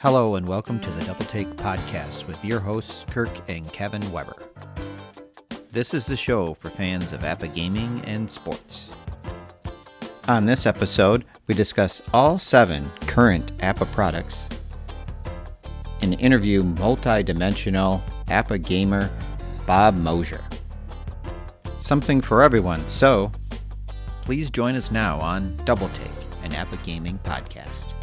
Hello, and welcome to the Double Take Podcast with your hosts, Kirk and Kevin Weber. This is the show for fans of APBA gaming and sports. On this episode, we discuss all seven current APBA products and interview multi dimensional APBA gamer Bob Mosier. Something for everyone, so please join us now on Double Take, an APBA gaming podcast.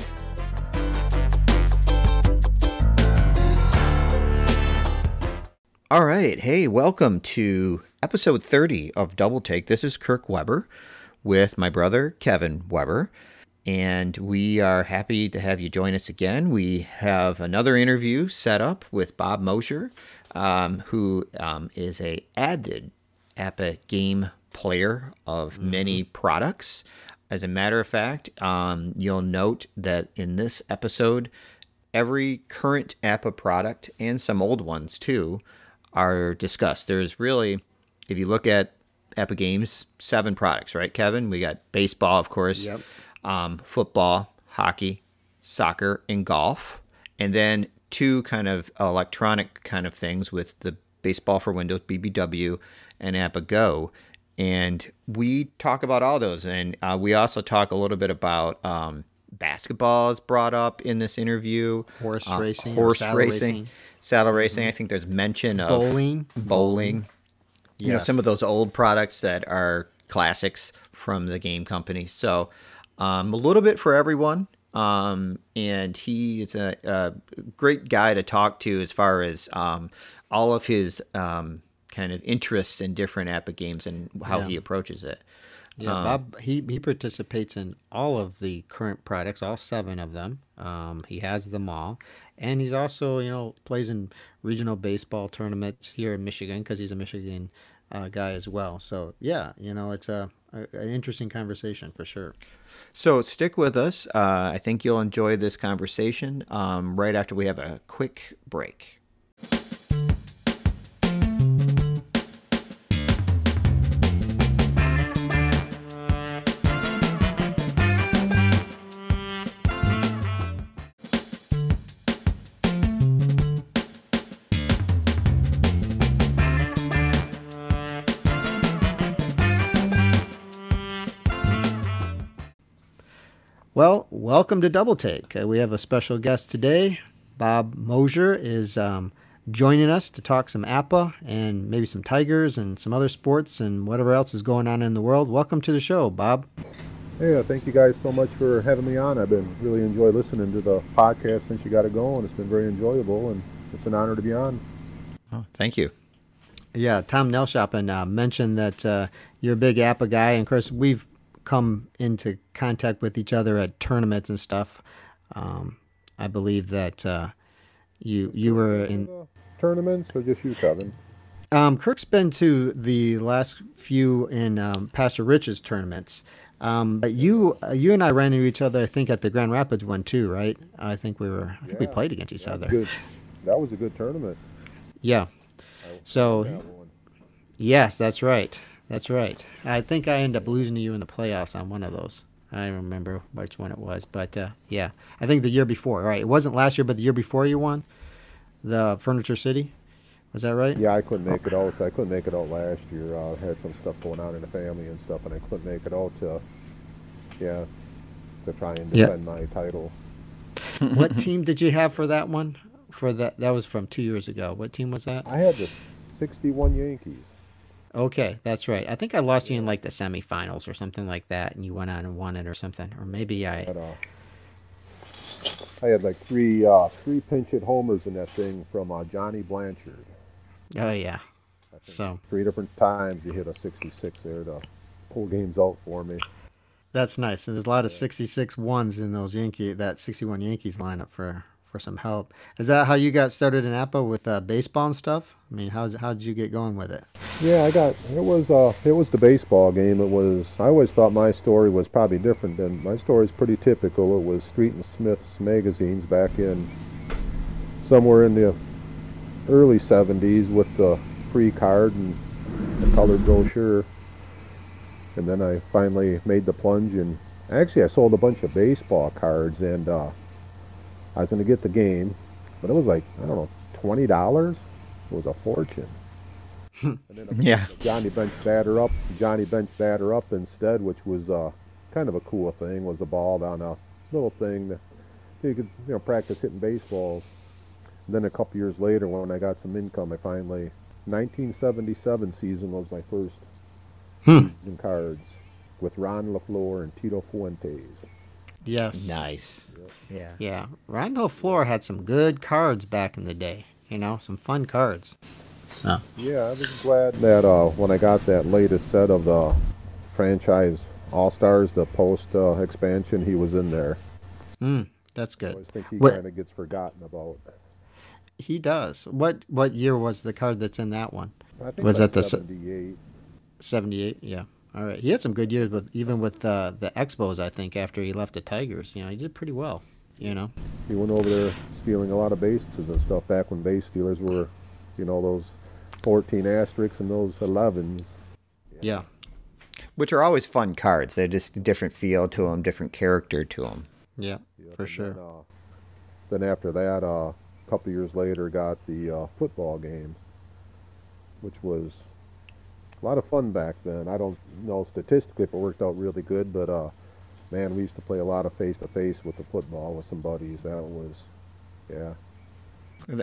All right. Hey, welcome to episode 30 of Double Take. This is Kirk Weber with my brother, Kevin Weber. And we are happy to have you join us again. We have another interview set up with Bob Mosier, um, who um, is a avid APBA game player of many products. As a matter of fact, um, you'll note that in this episode, every current APBA product and some old ones too are discussed. There's really, if you look at APBA games, seven products, right, Kevin? We got baseball, of course, Yep. um, football, hockey, soccer, and golf. And then two kind of electronic kind of things with the baseball for Windows, BBW, and APBA Go. And we talk about all those. And uh, we also talk a little bit about um, basketball is brought up in this interview. Horse uh, racing horse racing, racing. Saddle racing. I think there's mention of Bowling. bowling. You know, some of those old products that are classics from the game company. So, um, a little bit for everyone. Um, and he is a, a great guy to talk to as far as um, all of his um, kind of interests in different APBA games and how he approaches it. Yeah, Um, Bob. He he participates in all of the current products, all seven of them. Um, he has them all, and he's also you know plays in regional baseball tournaments here in Michigan because he's a Michigan uh, guy as well. So yeah, you know it's a, a an interesting conversation for sure. So stick with us. Uh, I think you'll enjoy this conversation um, right after we have a quick break. Welcome to Double Take. Uh, we have a special guest today. Bob Mosier is um, joining us to talk some APBA and maybe some Tigers and some other sports and whatever else is going on in the world. Welcome to the show, Bob. Hey, uh, thank you guys so much for having me on. I've been really enjoyed listening to the podcast since you got it going. It's been very enjoyable, and it's an honor to be on. Oh, thank you. Yeah, Tom Nelshoppen uh, mentioned that uh, you're a big APBA guy, and of course we've come into contact with each other at tournaments and stuff. Um, I believe that uh, you you were in. Tournaments or just you, Kevin? Um, Kirk's been to the last few in um, Pastor Rich's tournaments. Um, but you uh, you and I ran into each other, I think, at the Grand Rapids one too, right? I think we were. I think we played against each other. Good. That was a good tournament. Yeah. So Yes, that's right. That's right. I think I ended up losing to you in the playoffs on one of those. I don't remember which one it was, but uh, yeah, I think the year before. Right, it wasn't last year, but the year before you won the Furniture City. Was that right? Yeah, I couldn't make it out. I couldn't make it out last year. I uh, had some stuff going on in the family and stuff, and I couldn't make it out to, yeah, to try and defend my title. what team did you have for that one? For that, that was from two years ago. What team was that? I had the 61 Yankees. Okay, that's right. I think I lost you in like the semifinals or something like that, and you went on and won it or something. Or maybe I. Had, uh, I had like three uh, three pinch hit homers in that thing from uh, Johnny Blanchard. Oh yeah. So three different times you hit a 66 there to pull games out for me. That's nice. And there's a lot of 66 ones in those Yankee that 61 Yankees lineup for for some help. Is that how you got started in APBA with uh, baseball and stuff? I mean, how how did you get going with it? Yeah, I got it was uh it was the baseball game. It was I always thought my story was probably different than my story is pretty typical. It was Street and Smith's magazines back in somewhere in the early 70s with the free card and the colored brochure. And then I finally made the plunge and actually I sold a bunch of baseball cards and uh I was going to get the game, but it was like I don't know, twenty dollars. It was a fortune. and then a- Yeah. Johnny bench batter up. Johnny bench batter up instead, which was uh, kind of a cool thing. Was the ball on a little thing that you could you know practice hitting baseballs. And then a couple years later, when I got some income, I finally 1977 season was my first Hmm. season cards with Ron LeFlore and Tito Fuentes. Yes. Nice. Yeah. Yeah. Ron LeFlore had some good cards back in the day. You know, some fun cards. So. Yeah, I was glad that uh, when I got that latest set of the franchise All Stars, the post uh, expansion, he was in there. Mm, that's good. I always think he What- kind of gets forgotten about. He does. What what year was the card that's in that one? I think Was like that the 78? 78. Yeah. All right. He had some good years with even with uh, the Expos. I think after he left the Tigers, you know, he did pretty well. You know. He went over there stealing a lot of bases and stuff back when base stealers were, you know, those 14 asterisks and those 11s. Yeah. Which are always fun cards. They're just a different feel to them, different character to them. Yeah. Yep, For sure. Then, uh, then after that, uh, a couple years later, got the uh, football game, which was a lot of fun back then. I don't know statistically if it worked out really good, but uh, man, we used to play a lot of face to face with the football with some buddies. That was, yeah.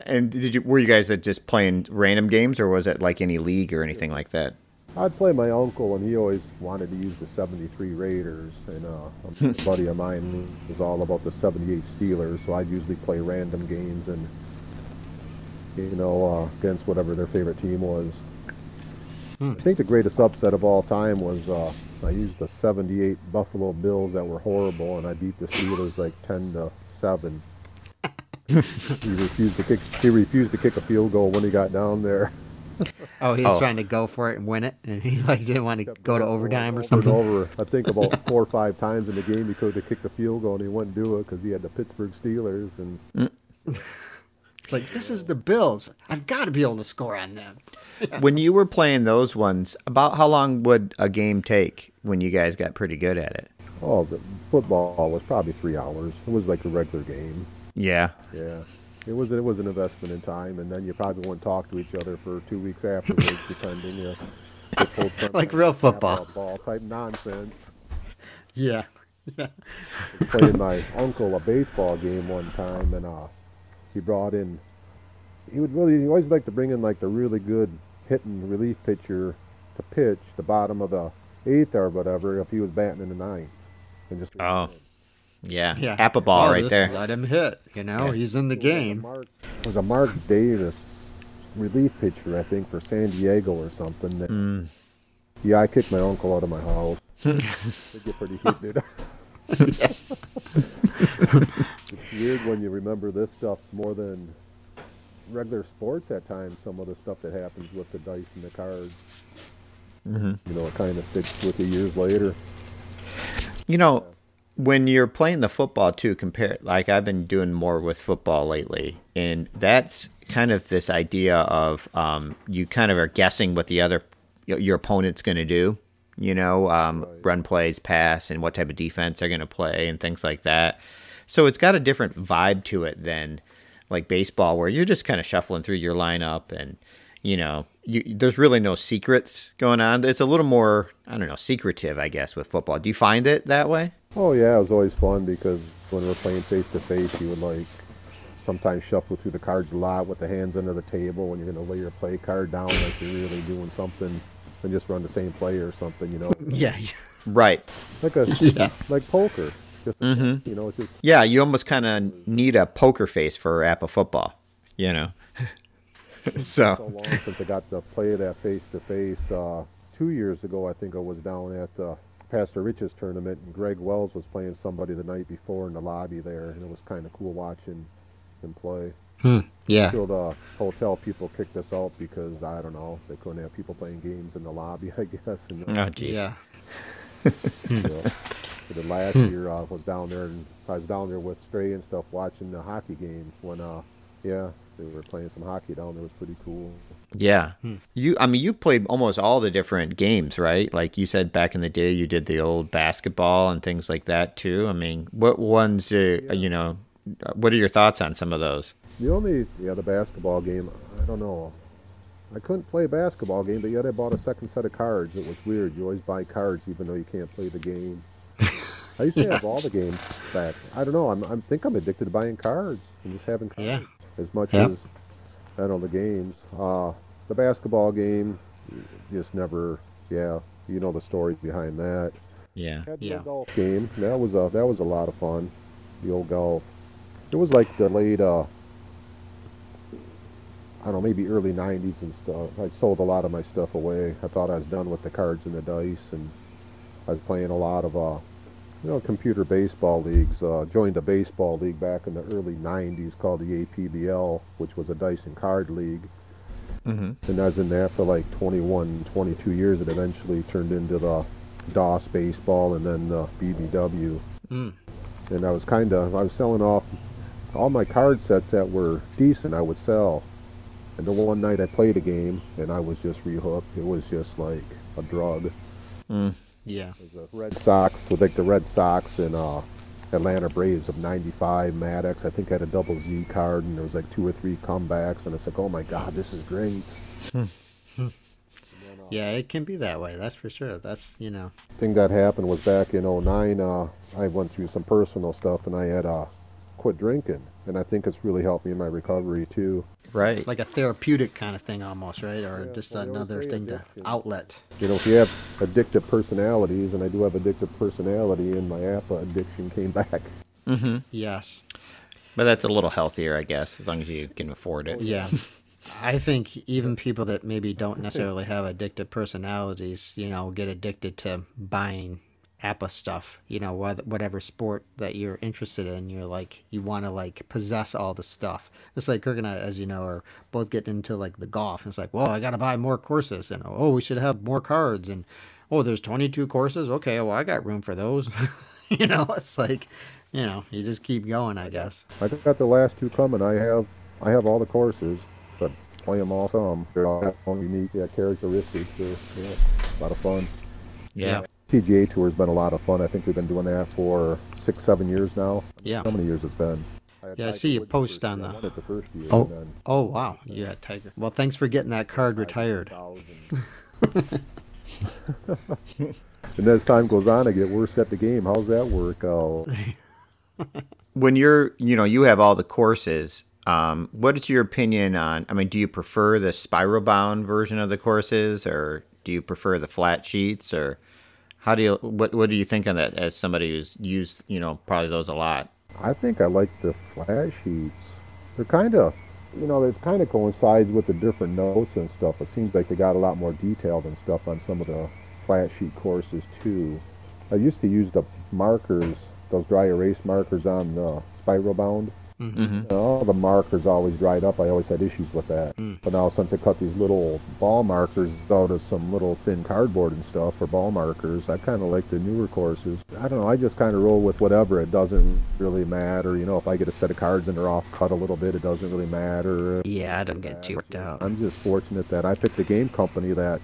And did you were you guys just playing random games, or was it like any league or anything like that? I'd play my uncle, and he always wanted to use the 73 Raiders, and uh, a buddy of mine was all about the 78 Steelers, so I'd usually play random games and, you know, uh, against whatever their favorite team was. Hmm. I think the greatest upset of all time was uh, I used the 78 Buffalo Bills that were horrible, and I beat the Steelers like 10 to 7. he refused to kick. He refused to kick a field goal when he got down there. Oh, he was Oh. trying to go for it and win it, and he like didn't want to kept go to overtime or over and something. Over, I think about four or five times in the game he could have kicked a field goal and he wouldn't do it because he had the Pittsburgh Steelers and It's like this is the Bills. I've got to be able to score on them. when you were playing those ones, about how long would a game take when you guys got pretty good at it? oh, the football was probably three hours. It was like a regular game. Yeah. Yeah, it was it was an investment in time, and then you probably wouldn't talk to each other for two weeks afterwards, depending. You know, get pulled Like real football. ball type nonsense. Yeah. Yeah. playing my uncle a baseball game one time, and uh, he brought in. He would really. He always like to bring in like the really good hitting relief pitcher to pitch the bottom of the eighth or whatever if he was batting in the ninth, and just Oh. Yeah. Yeah. Apple ball Oh, right there. Let him hit. You know, Yeah. he's in the It was a game. Mark, it was a Mark Davis relief pitcher, I think, for San Diego or something. That, Mm. Yeah, I kicked my uncle out of my house. they get pretty heated. it's weird when you remember this stuff more than regular sports at times. Some of the stuff that happens with the dice and the cards. hmm You know, it kind of sticks with you years later. You know, when you're playing the football too, compare like I've been doing more with football lately, and that's kind of this idea of um, you kind of are guessing what the other your opponent's going to do. You know, um, run plays, pass, and what type of defense they're going to play, and things like that. So it's got a different vibe to it than like baseball, where you're just kind of shuffling through your lineup, and you know, you, there's really no secrets going on. It's a little more, I don't know, secretive, I guess, with football. Do you find it that way? Oh yeah, it was always fun because when we're playing face to face, you would like sometimes shuffle through the cards a lot with the hands under the table when you're going to lay your play card down like you're really doing something and just run the same play or something, you know, Yeah. Right. like a Yeah. like poker. Just Mhm. you know, it's just Yeah, you almost kind of need a poker face for APBA football, you know. so so, long since I got to play that face to face. Two years ago, I think I was down at the Pastor Rich's tournament, and Greg Wells was playing somebody the night before in the lobby there, and it was kind of cool watching him play. Hmm. Yeah. Till the hotel people kicked us out because I don't know they couldn't have people playing games in the lobby, I guess. And oh geez. Yeah. you know, the last year I was down there and I was down there with Stray and stuff watching the hockey games when uh yeah they were playing some hockey down there. It was pretty cool. Yeah. You I mean you played almost all the different games, right? Like you said back in the day you did the old basketball and things like that too. I mean, what ones uh, you know what are your thoughts on some of those? The only yeah the basketball game I don't know. I couldn't play a basketball game, but yet I bought a second set of cards. It was weird. You always buy cards even though you can't play the game. I used to Yeah. have all the games back. I don't know. I'm, I think I'm addicted to buying cards and just having cards Yeah. as much Yep. as I don't know the games. Uh, the basketball game, just never. Yeah, you know the story behind that. Yeah. Had the Yeah. golf game. That was a that was a lot of fun. The old golf. It was like the late uh I don't know, maybe early nineties and stuff. I sold a lot of my stuff away. I thought I was done with the cards and the dice and I was playing a lot of uh you know, computer baseball leagues. Uh, joined a baseball league back in the early 90s called the APBL, which was a dice and card league. Mm-hmm. And I was in that for like 21, 22 years. It eventually turned into the DOS baseball and then the BBW. Mm. And I was kind of, I was selling off all my card sets that were decent, I would sell. And the one night I played a game and I was just rehooked. It was just like a drug. Yeah. It was the Red Sox, with like the Red Sox and uh, Atlanta Braves of 95 Maddux. I think I had a double Z card and there was like two or three comebacks. And it's like, oh my God, this is great. Yeah, it can be that way. That's for sure. That's, you know, thing that happened was back in 09 uh, i went through some personal stuff and i had uh, quit drinking and i think it's really helped me in my recovery too Right. like a therapeutic kind of thing almost, right? Or Yeah, just well, they always another say thing to outlet. you know if you have addictive personalities and i do have addictive personality and my APBA addiction came back mm-hmm. Yes. But that's a little healthier, I guess, as long as you can afford it. Yeah. I think even people that maybe don't necessarily have addictive personalities, you know, get addicted to buying APBA stuff, you know, whatever sport that you're interested in, you're like, you want to like possess all the stuff. It's like Kirk and I, as you know, are both getting into like the golf. And it's like, well, I got to buy more courses and oh, we should have more cards. And oh, there's 22 courses. Okay. Well, I got room for those. you know, it's like, you know, you just keep going, I guess. i got the last two coming i have i have all the courses but play them all some they're all have unique yeah, characteristics they're, yeah, a lot of fun Yeah. Tga tour's been a lot of fun i think we've been doing that for six seven years now Yeah. how many years it's been had Yeah, I see you post on year. I the- the first year. Oh. then Oh, wow. Yeah, Tiger. Well, thanks for getting that card retired. and as time goes on, I get worse at the game. How's that work? When you're, you know, you have all the courses. Um, what is your opinion on? I mean, do you prefer the spiral bound version of the courses, or do you prefer the flat sheets, or how do you? What What do you think on that? As somebody who's used, you know, probably those a lot. I think I like the flash sheets. They're kind of, you know, it kind of coincides with the different notes and stuff. It seems like they got a lot more detailed and stuff on some of the flat sheet courses too. I used to use the markers, those dry erase markers on the spiral bound. Mm-hmm. All the markers always dried up. I always had issues with that. But now since I cut these little ball markers out of some little thin cardboard and stuff for ball markers, I kind of like the newer courses. I don't know. I just kind of roll with whatever. It doesn't really matter. You know, if I get a set of cards and they're off cut a little bit, it doesn't really matter. Yeah, I don't get too worked out. I'm just fortunate that I picked a game company that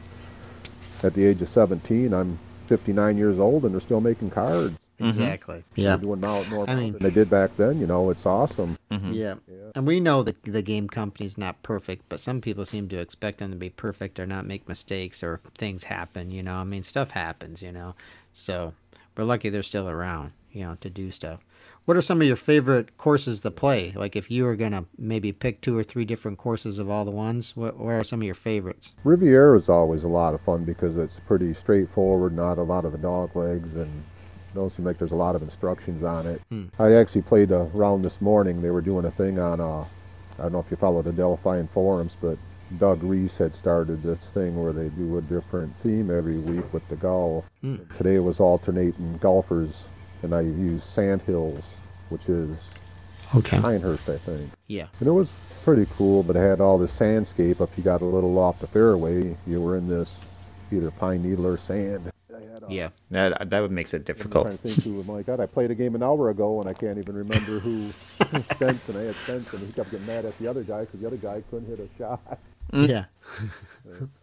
at the age of 17, I'm 59 years old and they're still making cards. Mm-hmm. Exactly. Yeah. They're doing now more I mean- than they did back then. You know, it's awesome. Mm-hmm. Yeah. And we know that the game company's not perfect, but some people seem to expect them to be perfect or not make mistakes or things happen, you know. I mean, stuff happens, you know. So we're lucky they're still around, you know, to do stuff. What are some of your favorite courses to play? Like if you were going to maybe pick two or three different courses of all the ones, what, what are some of your favorites? Riviera is always a lot of fun because it's pretty straightforward, not a lot of the dog legs, and don't seem like there's a lot of instructions on it. I actually played a round this morning. They were doing a thing on, uh, I don't know if you follow the Delphine forums, but Doug Reese had started this thing where they do a different theme every week with the golf. Today it was alternating golfers, and I used Sandhills, which is Okay. Pinehurst, I think. Yeah. And it was pretty cool, but it had all this sandscape. If you got a little off the fairway, you were in this either pine needle or sand. I had, uh, Yeah. That that would makes it difficult. I'm difficult. trying to think who. My God, I played a game an hour ago, and I can't even remember who. Stenson. I had Stenson. He kept getting mad at the other guy because the other guy couldn't hit a shot. Yeah.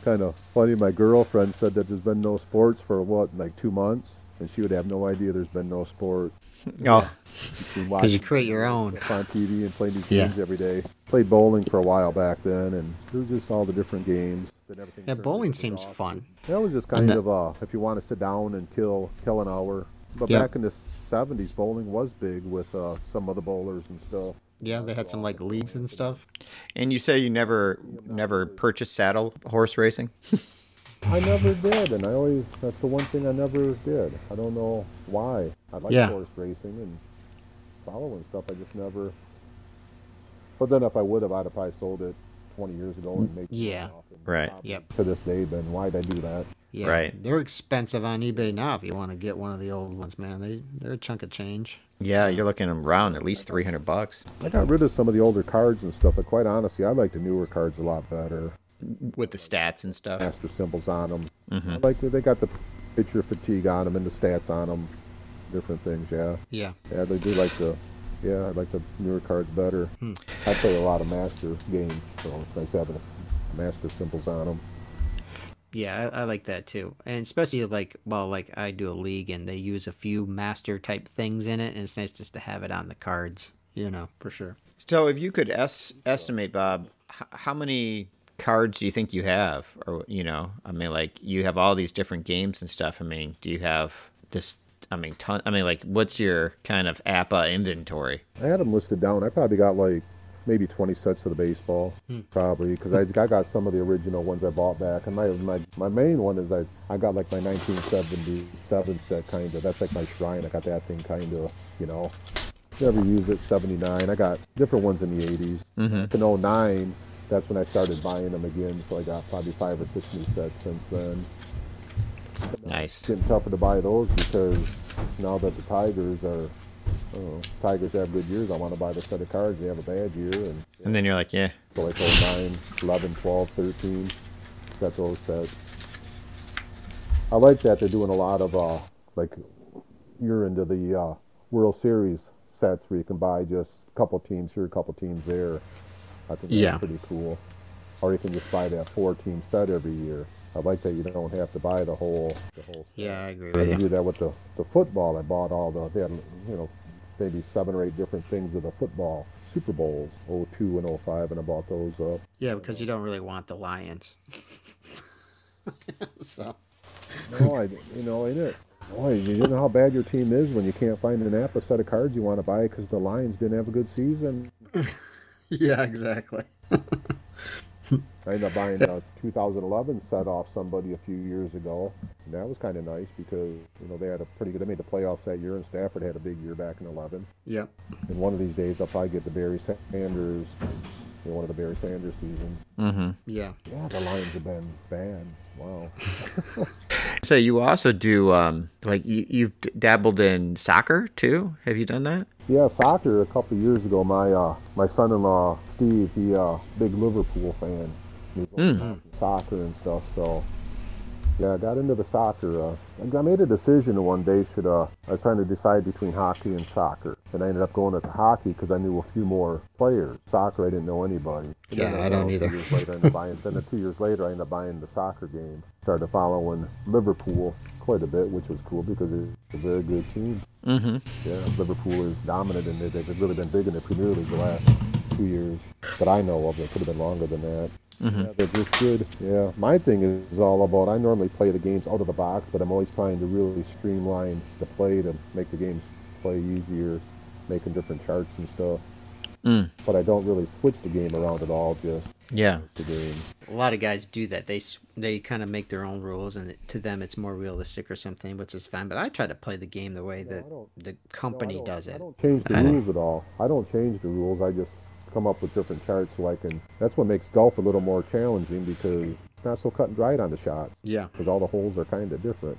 kind of funny. My girlfriend said that there's been no sports for what, like two months. and she would have no idea there's been no sport. Oh, Because you create your own. on TV and played these Yeah. games every day. Played bowling for a while back then, and it was just all the different games. Then everything Yeah, bowling seems golf. fun. That was just kind the- of uh, if you want to sit down and kill kill an hour. But Yeah. back in the '70s, bowling was big with uh, some of the bowlers and stuff. Yeah, they had some like leagues and stuff. and you say you never never purchased saddle horse racing? I never did, and I always that's the one thing I never did. I don't know why. I like Yeah. horse racing and following stuff. I just never. But then if I would have, I'd have probably sold it 20 years ago and made some Yeah. off. Right. Yep. To this day, then why'd I do that? Yeah, Right. They're expensive on eBay now. If you want to get one of the old ones, man, they they're a chunk of change. Yeah, you're looking around at least three hundred bucks I got rid of some of the older cards and stuff, but quite honestly, I like the newer cards a lot better. with the stats and stuff. Master symbols on them. Mm-hmm. I like that they got the picture fatigue on them and the stats on them. Different things, yeah. Yeah. Yeah, they do like the, yeah, I like the newer cards better. Hmm. I play a lot of master games, so it's nice having the master symbols on them. Yeah, I, I like that too, and especially like well, like I do a league and they use a few master type things in it, and it's nice just to have it on the cards, you know, for sure. So, if you could es- estimate, Bob, h- how many cards do you think you have? Or you know, I mean, like you have all these different games and stuff. I mean, do you have this? I mean, ton. I mean, like, what's your kind of APBA inventory? I had them listed down. I probably got like maybe 20 sets of the baseball, probably, because I, I got some of the original ones I bought back. And my my, my main one is I, I got like my 1977 set, kind of. That's like my shrine. I got that thing kind of, you know. Never used it, 79. I got different ones in the 80s. Mm-hmm. In 09, that's when I started buying them again. So I got probably five or six new sets since then. Nice. It's getting tougher to buy those because now that the Tigers are, I don't know, Tigers have good years. I want to buy the set of cards. They have a bad year, and And then you're like, yeah, so like 09, 11, 12, 13, got those sets. I like that they're doing a lot of uh, like you're into the uh, World Series sets where you can buy just a couple teams here, a couple teams there. I think that's Yeah. pretty cool. Or you can just buy that four team set every year. I like that you don't have to buy the whole the whole set. Yeah, I agree I with you. do that with the, the football. I bought all the, they had, you know, maybe seven or eight different things of the football Super Bowls, 02 and 05, and I bought those up. Yeah, because you don't really want the Lions. so No, I, you know, ain't it? Boy, you know how bad your team is when you can't find an app, a set of cards you want to buy because the Lions didn't have a good season. yeah, exactly. I ended up buying a 2011 set off somebody a few years ago. And that was kind of nice because, you know, they had a pretty good, they made the playoffs that year, and Stafford had a big year back in 11. Yep. And one of these days, I'll probably get the Barry Sanders, you know, one of the Barry Sanders seasons. mm-hmm. Yeah. Yeah, the Lions have been bad. Wow. So you also do um, like you, you've dabbled in soccer too. Have you done that? Yeah, soccer. A couple of years ago, my uh, my son-in-law Steve, he uh, big Liverpool fan. He loves Soccer and stuff. So yeah, I got into the soccer. Uh, I made a decision one day. Should uh, I was trying to decide between hockey and soccer, and I ended up going to hockey because I knew a few more players. Soccer, I didn't know anybody. And Yeah, then, I don't know, either. Two years later, I ended up buying, then two years later, I ended up buying the soccer game. Started following Liverpool quite a bit, which was cool because it's a very good team. Mm-hmm. Yeah, Liverpool is dominant in it. They've really been big in the Premier League the last two years that I know of. It could have been longer than that. Yeah, they're just good. Yeah, my thing is all about. I normally play the games out of the box, but I'm always trying to really streamline the play to make the games play easier, making different charts and stuff. Mm. But I don't really switch the game around at all. Just Yeah. the game. A lot of guys do that. They they kind of make their own rules, and to them it's more realistic or something, which is fine. But I try to play the game the way that the company No, I don't- I don't change the I don't- rules at all. I don't change the rules. I just come up with different charts so I can. That's what makes golf a little more challenging because it's not so cut and dried on the shot Yeah, because all the holes are kind of different.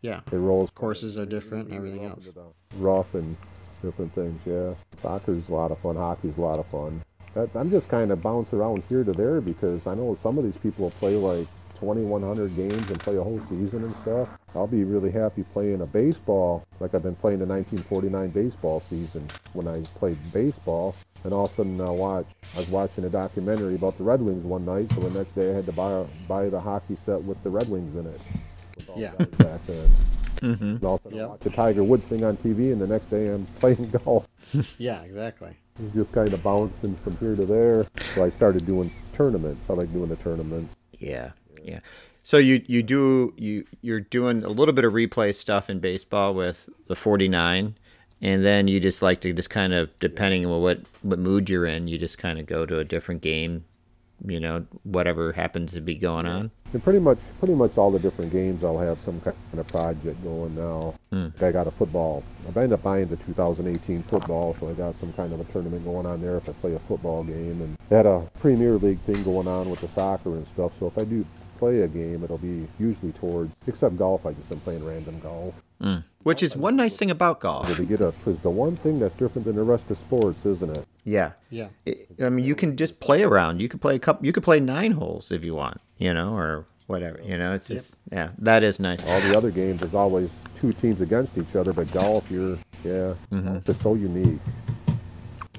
yeah. It rolls Courses are different and everything else. rough and different things. Yeah, soccer's a lot of fun. Hockey's a lot of fun. That, I'm just kind of bouncing around here to there because I know some of these people play like 2,100 games and play a whole season and stuff. I'll be really happy playing a baseball like I've been playing the 1949 baseball season when I played baseball. And all of a sudden, I watch. I was watching a documentary about the Red Wings one night, so the next day I had to buy buy the hockey set with the Red Wings in it. With all Yeah. guys Back then. Mm-hmm. And all of a sudden I watch the Tiger Woods thing on TV, and the next day I'm playing golf. Yeah, exactly. Just kind of bouncing from here to there. So I started doing tournaments. I like doing the tournaments. Yeah, yeah. So you you do you you're doing a little bit of replay stuff in baseball with the 49, and then you just like to just kind of depending on what what mood you're in, you just kind of go to a different game, you know, whatever happens to be going on. And pretty much, pretty much all the different games, I'll have some kind of project going now. Hmm. I got a football. I've ended up buying the 2018 football, so I got some kind of a tournament going on there if I play a football game. And they had a Premier League thing going on with the soccer and stuff. So if I do play a game, it'll be usually towards, except golf. I've just been playing random golf. Hmm. Which is one nice thing about golf. To get a, because the one thing that's different than the rest of sports, isn't it? Yeah. Yeah. I- I mean, you can just play around. You could play a couple. You could play nine holes if you want, you know, or whatever. You know, it's just yeah, that is nice. All the other games, there's always two teams against each other, but golf, you're, yeah, mm-hmm. golf is so unique.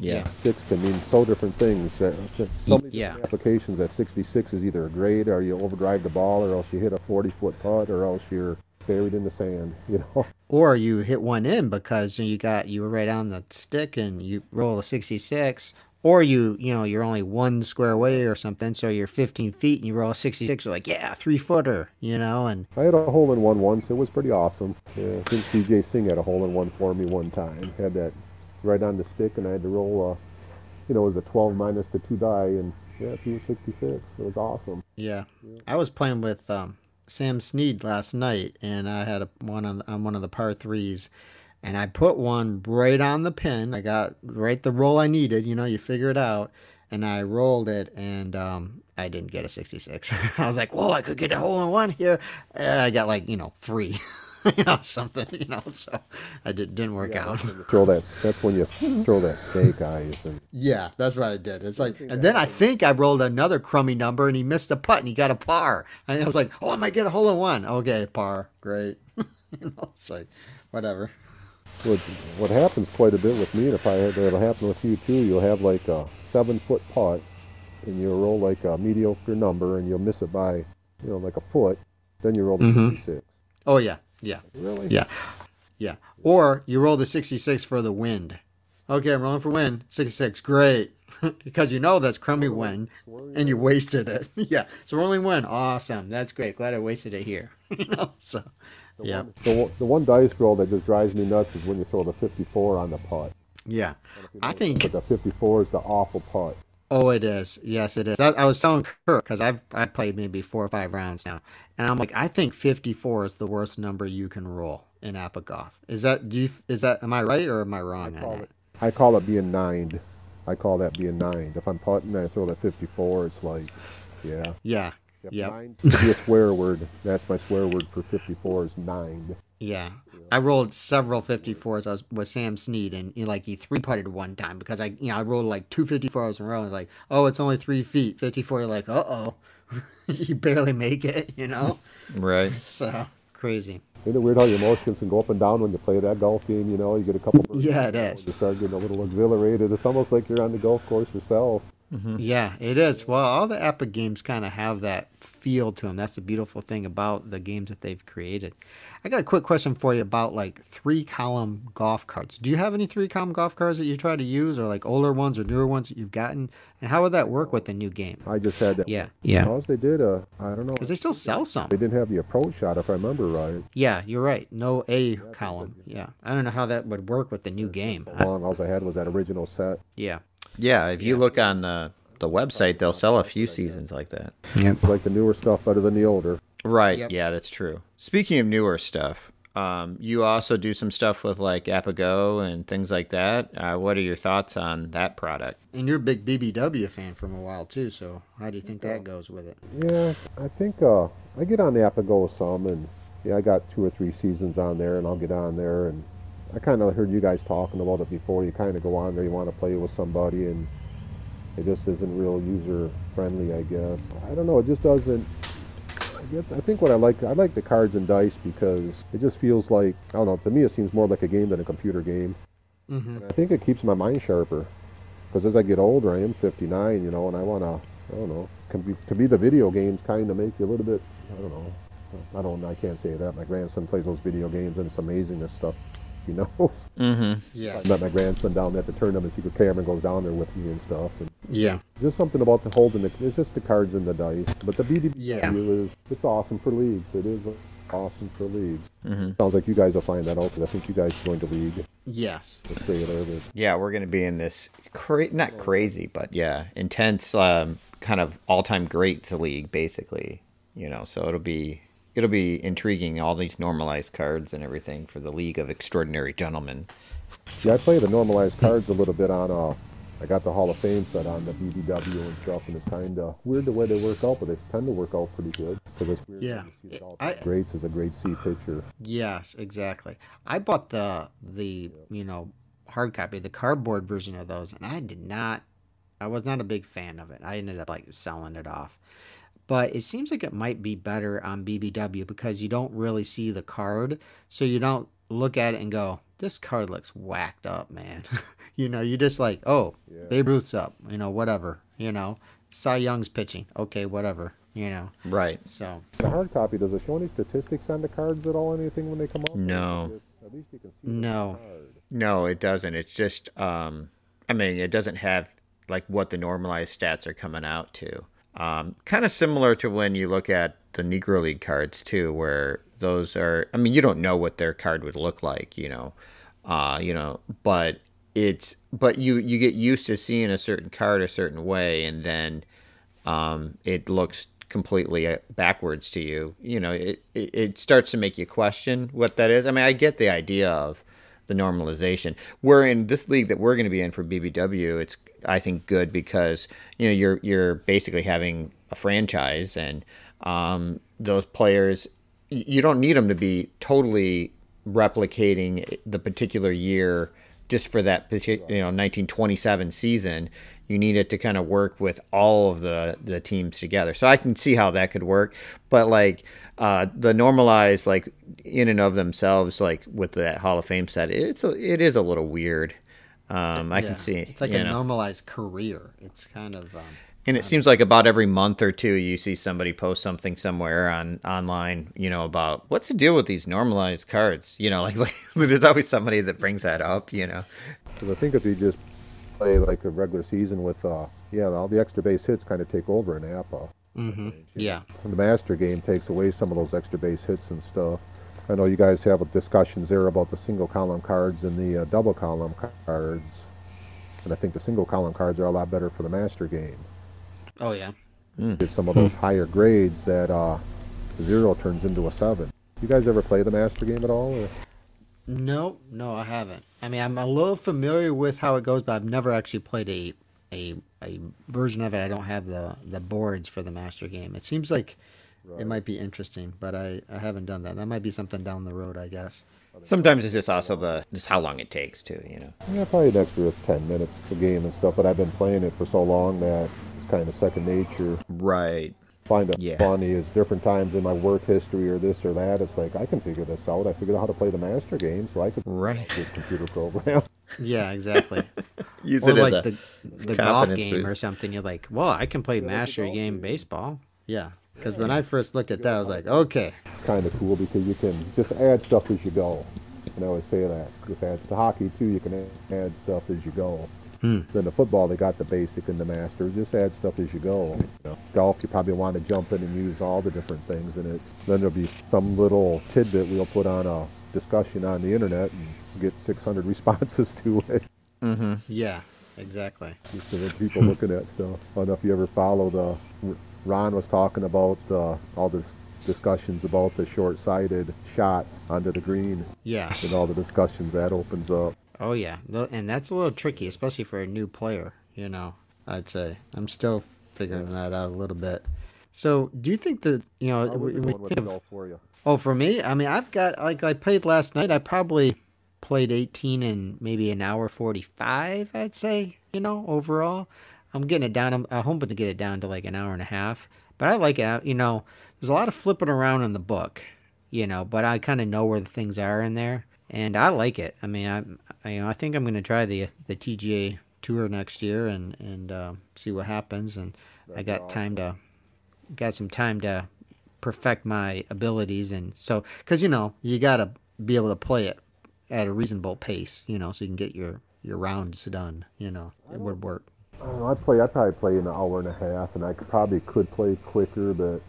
Yeah. six can mean so different things. Uh, So so many Yeah. applications that 66 is either a grade or you overdrive the ball or else you hit a 40 foot putt or else you're buried in the sand, you know. Or you hit one in because you got you were right on the stick and you roll a 66. Or you, you know, you're only one square away or something, so you're 15 feet and you roll a 66. You're like, yeah, three footer, you know, and I had a hole in one once. It was pretty awesome. Yeah, I think Vijay Singh had a hole in one for me one time. Had that right on the stick and I had to roll, uh, you know, it was a 12 minus the two die and yeah, he was 66. It was awesome. Yeah. I was playing with um, Sam Snead last night, and I had a, one on, on one of the par threes, and I put one right on the pin. I got right the roll I needed. You know, you figure it out, and I rolled it, and um, I didn't get a 66. I was like, whoa, I could get a hole in one here. And I got like, you know, three. you know, something, you know, so I did, didn't work out. Throw that. That's when you throw that snake eyes and Yeah, that's what I did. It's like, and then I think I rolled another crummy number, and he missed a putt, and he got a par. And I was like, "Oh, I might get a hole in one." Okay, par, great. you know, it's like, whatever. What, what happens quite a bit with me, and if I had that'll happen with you too, you'll have like a seven foot putt, and you'll roll like a mediocre number, and you'll miss it by, you know, like a foot. Then you roll the mm-hmm. 66. Oh yeah, yeah, Really? yeah, yeah. Or you roll the sixty-six for the wind. Okay, I'm rolling for wind. Sixty-six, great, because you know that's crummy wind, and you wasted it. yeah, so rolling wind, awesome. That's great. Glad I wasted it here. you know, so yeah, The, one- the one dice roll that just drives me nuts is when you throw the 54 on the putt. yeah. I think But the 54 is the awful putt. Oh, it is. Yes, it is. I, I was telling Kirk because I've I played maybe four or five rounds now, and I'm like, I think 54 is the worst number you can roll in APBA Is that do you? Is that am I right or am I wrong call on it, I call it being nined. I call that being nined. If I'm putting and I throw that 54, it's like, yeah. Yeah, Yep, Yep. Would be a swear word. That's my swear word for 54 is nined. yeah. I rolled several 54s. I was with Sam Snead, and you know, like he three putted one time because I, you know, I rolled like two 54s in a row. And like, oh, it's only three feet. 54. You're like, uh oh, you barely make it. You know, Right. so crazy. Isn't it weird how your emotions can go up and down when you play that golf game? You know, you get a couple. birdies, Yeah, it you. You start getting a little exhilarated. It's almost like you're on the golf course yourself. Yeah, it is. Well, all the APBA games kind of have that feel to them. That's the beautiful thing about the games that they've created. I got a quick question for you about like three column golf carts. Do you have any three column golf carts that you try to use, or like older ones or newer ones that you've gotten? And how would that work with the new game? I just had that. Yeah, yeah. Because they did a, I don't know. Because they still sell some. They didn't have the approach shot, if I remember right. Yeah, you're right. No A column. Yeah, I don't know how that would work with the new game. So long, all I had was that original set. Yeah. Yeah. If you look on the the website, they'll sell a few seasons like that. Yep. It's like the newer stuff better than the older. Right. Yep. Yeah, that's true. Speaking of newer stuff, um, you also do some stuff with like APBA Go and things like that. Uh, what are your thoughts on that product? And you're a big BBW fan from a while too. So how do you think that goes with it? Yeah, I think uh, I get on the APBA Go some, and yeah, I got two or three seasons on there, and I'll get on there, and I kind of heard you guys talking about it before. You kind of go on there, you want to play with somebody, and it just isn't real user friendly, I guess. I don't know, it just doesn't. I think what I like, I like the cards and dice because it just feels like I don't know. To me, it seems more like a game than a computer game. Mm-hmm. I think it keeps my mind sharper. Because as I get older, I am 59, you know, and I want to, I don't know, can be, to be the video games kind of make you a little bit, I don't know, I don't. I can't say that. My grandson plays those video games, and it's amazing this stuff. He knows. Mm-hmm. Yeah. I met my grandson down at the tournaments. He could camera goes down there with me and stuff. And Yeah. just something about the holding the. It's just the cards and the dice. But the BBW Yeah. is it's awesome for leagues. It is awesome for leagues. Mm-hmm. Sounds like you guys will find that out because I think you guys joined the league. Yes. The Yeah, we're going to be in this cra- not crazy, but yeah, intense um, kind of all-time greats league basically, you know. So it'll be it'll be intriguing all these normalized cards and everything for the League of Extraordinary Gentlemen. yeah, I play the normalized cards a little bit on. Uh, I got the Hall of Fame set on the BBW and stuff, and it's kind of weird the way they work out, but they tend to work out pretty good. Because it's weird. Yeah. when see I- greats is a great C picture. Yes, exactly. I bought the the you know hard copy, the cardboard version of those, and I did not. I was not a big fan of it. I ended up like selling it off. But it seems like it might be better on BBW because you don't really see the card, so you don't look at it and go, "This card looks whacked up, man." you know, you just like, "Oh, Yeah. Babe Ruth's up," you know, whatever. You know, Cy Young's pitching, okay, whatever. You know, Right. so The hard copy does it show any statistics on the cards at all? Anything when they come out? No. At least you can see. No. No, it doesn't. It's just um I mean, it doesn't have like what the normalized stats are coming out to. Um kind of similar to when you look at the Negro League cards too where those are I mean, you don't know what their card would look like, you know. Uh, you know, but it's but you you get used to seeing a certain card a certain way and then um it looks completely uh, backwards to you. You know, it, it it starts to make you question what that is. I mean, I get the idea of the normalization. We're in this league that we're going to be in for BBW. It's I think good because you know you're you're basically having a franchise and um, those players you don't need them to be totally replicating the particular year just for that you know 1927 season you need it to kind of work with all of the the teams together so i can see how that could work but like uh the normalized like in and of themselves like with that hall of fame set it's a, it is a little weird um i Yeah. can see It's like a know. normalized career. It's kind of um, And it seems like about every month or two, you see somebody post something somewhere on online, you know, about what's the deal with these normalized cards. You know, like, like there's always somebody that brings that up. You know, Because I think if you just play like a regular season with, uh, yeah, all the extra base hits kind of take over in APBA. hmm yeah, And the master game takes away some of those extra base hits and stuff. I know you guys have discussions there about the single column cards and the uh, double column cards. And I think the single column cards are a lot better for the master game. Oh yeah, Get some of those higher grades that uh, zero turns into a seven. You guys ever play the master game at all? Or? no, no, I haven't. I mean, I'm a little familiar with how it goes, but I've never actually played a a a version of it. I don't have the the boards for the master game. It seems like it might be interesting, but I I haven't done that. That might be something down the road, I guess. sometimes it's just also the just how long it takes too. You know, Yeah, probably an extra 10 minutes a game and stuff, but I've been playing it for so long that it's kind of second nature. right? Find it Yeah. funny is different times in my work history or this or that. It's like, I can figure this out. I figured out how to play the master game, so I could Right. this computer program. Yeah, exactly. Use or it as like a the the golf confidence game or something. You're like, well, I can play master game baseball. Yeah, because when I first looked at that, I was like, okay, it's kind of cool because you can just add stuff as you go. And I always say that. Just add to hockey, too, you can add stuff as you go. Hmm. Then the football, they got the basic and the master. Just add stuff as you go. You know, golf, you probably want to jump in and use all the different things in it. Then there'll be some little tidbit we'll put on a discussion on the internet and get 600 responses to it. Mm-hmm. yeah, exactly. Just so that people looking at stuff. I don't know if you ever follow the. Ron was talking about uh, all this discussions about the short-sighted shots onto the green Yeah. and all the discussions that opens up. Oh yeah, and that's a little tricky, especially for a new player. You know, I'd say I'm still figuring that out a little bit. So, do you think that you know? How was we, we going with think the of- golf for you? oh, for me, I mean, I've got like I played last night. I probably played 18 in maybe an hour 45. I'd say you know overall. I'm getting it down. I'm, I'm hoping to get it down to like an hour and a half. But I like it. You know, there's a lot of flipping around in the book. You know, but I kind of know where the things are in there, and I like it. I mean, I, I you know, I think I'm going to try the the TGA tour next year and and uh, see what happens. And I got time to got some time to perfect my abilities, and so because you know you gotta be able to play it at a reasonable pace, you know, so you can get your your rounds done. You know, it would work. I don't know. I play. I probably play an hour and a half, and I could, probably could play quicker, but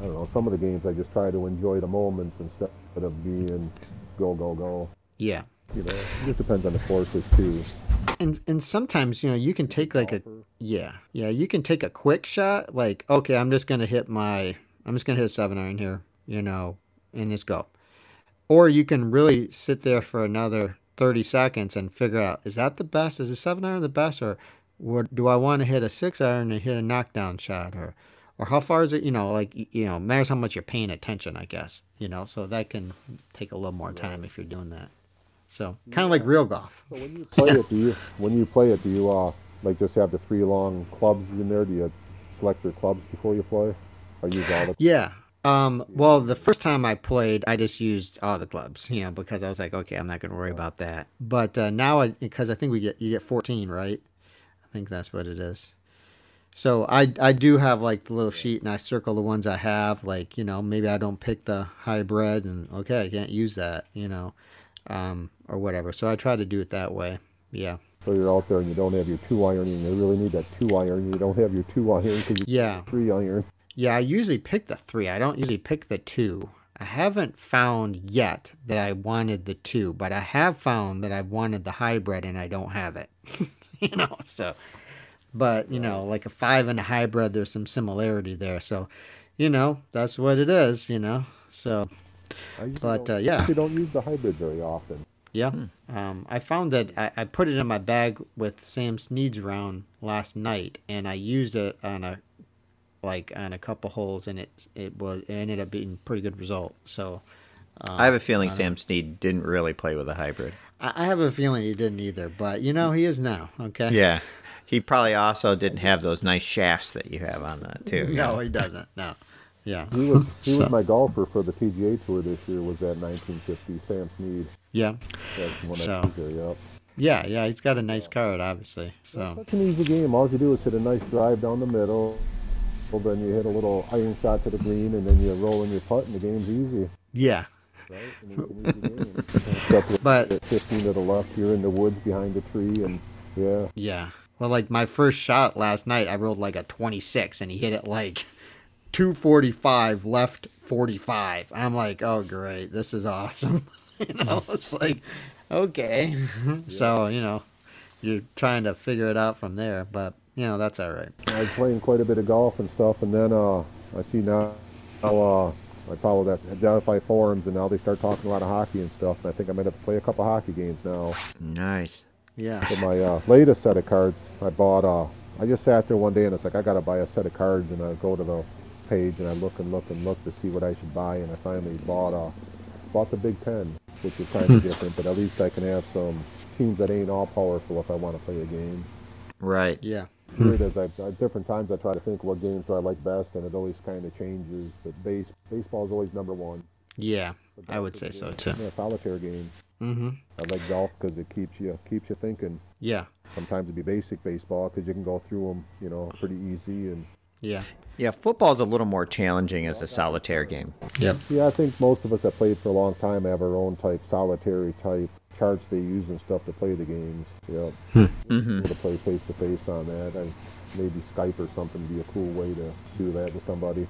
I don't know. Some of the games I just try to enjoy the moments instead of being go go go. Yeah. You know, it just depends on the forces too. And and sometimes you know you can take like a yeah yeah you can take a quick shot like okay I'm just gonna hit my I'm just gonna hit a seven iron here you know and just go, or you can really sit there for another thirty seconds and figure out is that the best is a seven iron the best or what do I want to hit a six iron and hit a knockdown shot or or how far is it you know like you know matters how much you're paying attention I guess you know so that can take a little more time if you're doing that. So kind of like real golf. So when you play it, do you when you play it, do you uh like just have the three long clubs in there? Do you select your clubs before you play, or use all the? Yeah. Um, well, the first time I played, I just used all the clubs, you know, because I was like, okay, I'm not going to worry about that. But uh, now, I, because I think we get you get 14, right? I think that's what it is. So I I do have like the little sheet, and I circle the ones I have. Like you know, maybe I don't pick the hybrid, and okay, I can't use that, you know, um, or whatever. So I try to do it that way. Yeah. So you're out there and you don't have your two iron, and you really need that two iron. You don't have your two iron because you Yeah. three iron. Yeah, I usually pick the three. I don't usually pick the two. I haven't found yet that I wanted the two, but I have found that I've wanted the hybrid and I don't have it. you know, so but you know, like a five and a hybrid, there's some similarity there. So, you know, that's what it is, you know. So I usually But, uh, yeah. usually don't use the hybrid very often. yeah. Um, I found that I, I put it in my bag with Sam Snead's round last night and I used it on a like on a couple holes and it it was it ended up being a pretty good result. So I have a feeling Sam Snead didn't really play with a hybrid. I, I have a feeling he didn't either, but you know he is now. Okay. Yeah. He probably also didn't have those nice shafts that you have on that too. No, he doesn't. No. Yeah. He was he So- was my golfer for the PGA Tour this year. Was that 1950 Sam Snead? Yeah. That's one So- I there. Yep. Yeah. Yeah. He's got a nice card, obviously. So Such an easy game. All you do is hit a nice drive down the middle. Well, then you hit a little iron shot to the green, and then you roll in your putt, and the game's easy. yeah. Right? And it's an easy game. But- 15 to the left, you're in the woods behind a tree, and yeah. Yeah. Well, like my first shot last night, I rolled like a 26 and he hit it like 245 left 45. I'm like, oh, great. This is awesome. you know, it's like, okay. So, you know, you're trying to figure it out from there, but, you know, that's all right. I was playing quite a bit of golf and stuff, and then uh, I see now, now uh, I follow that Identify forums, and now they start talking a lot of hockey and stuff. And I think I might have to play a couple hockey games now. Nice. Yeah. For my uh, latest set of cards, I bought. Uh, I just sat there one day and it's like I gotta buy a set of cards, and I go to the page and I look and look and look to see what I should buy, and I finally bought uh, bought the Big Ten, which is kind of different, but at least I can have some teams that ain't all powerful if I want to play a game. Right. Yeah. Weird as I, at different times I try to think what games do I like best, and it always kind of changes. But base baseball is always number one. Yeah. I would say is so too. Yeah, solitaire game. Mm-hmm. I like golf because it keeps you keeps you thinking. Yeah. Sometimes it'd be basic baseball because you can go through them, you know, pretty easy. And Yeah. Yeah, football's a little more challenging as a solitaire game. Yep. yeah, I think most of us that played for a long time have our own type solitary type charts they use and stuff to play the games. Yeah, Mm-hmm. to play face to face on that. And maybe Skype or something would be a cool way to do that with somebody.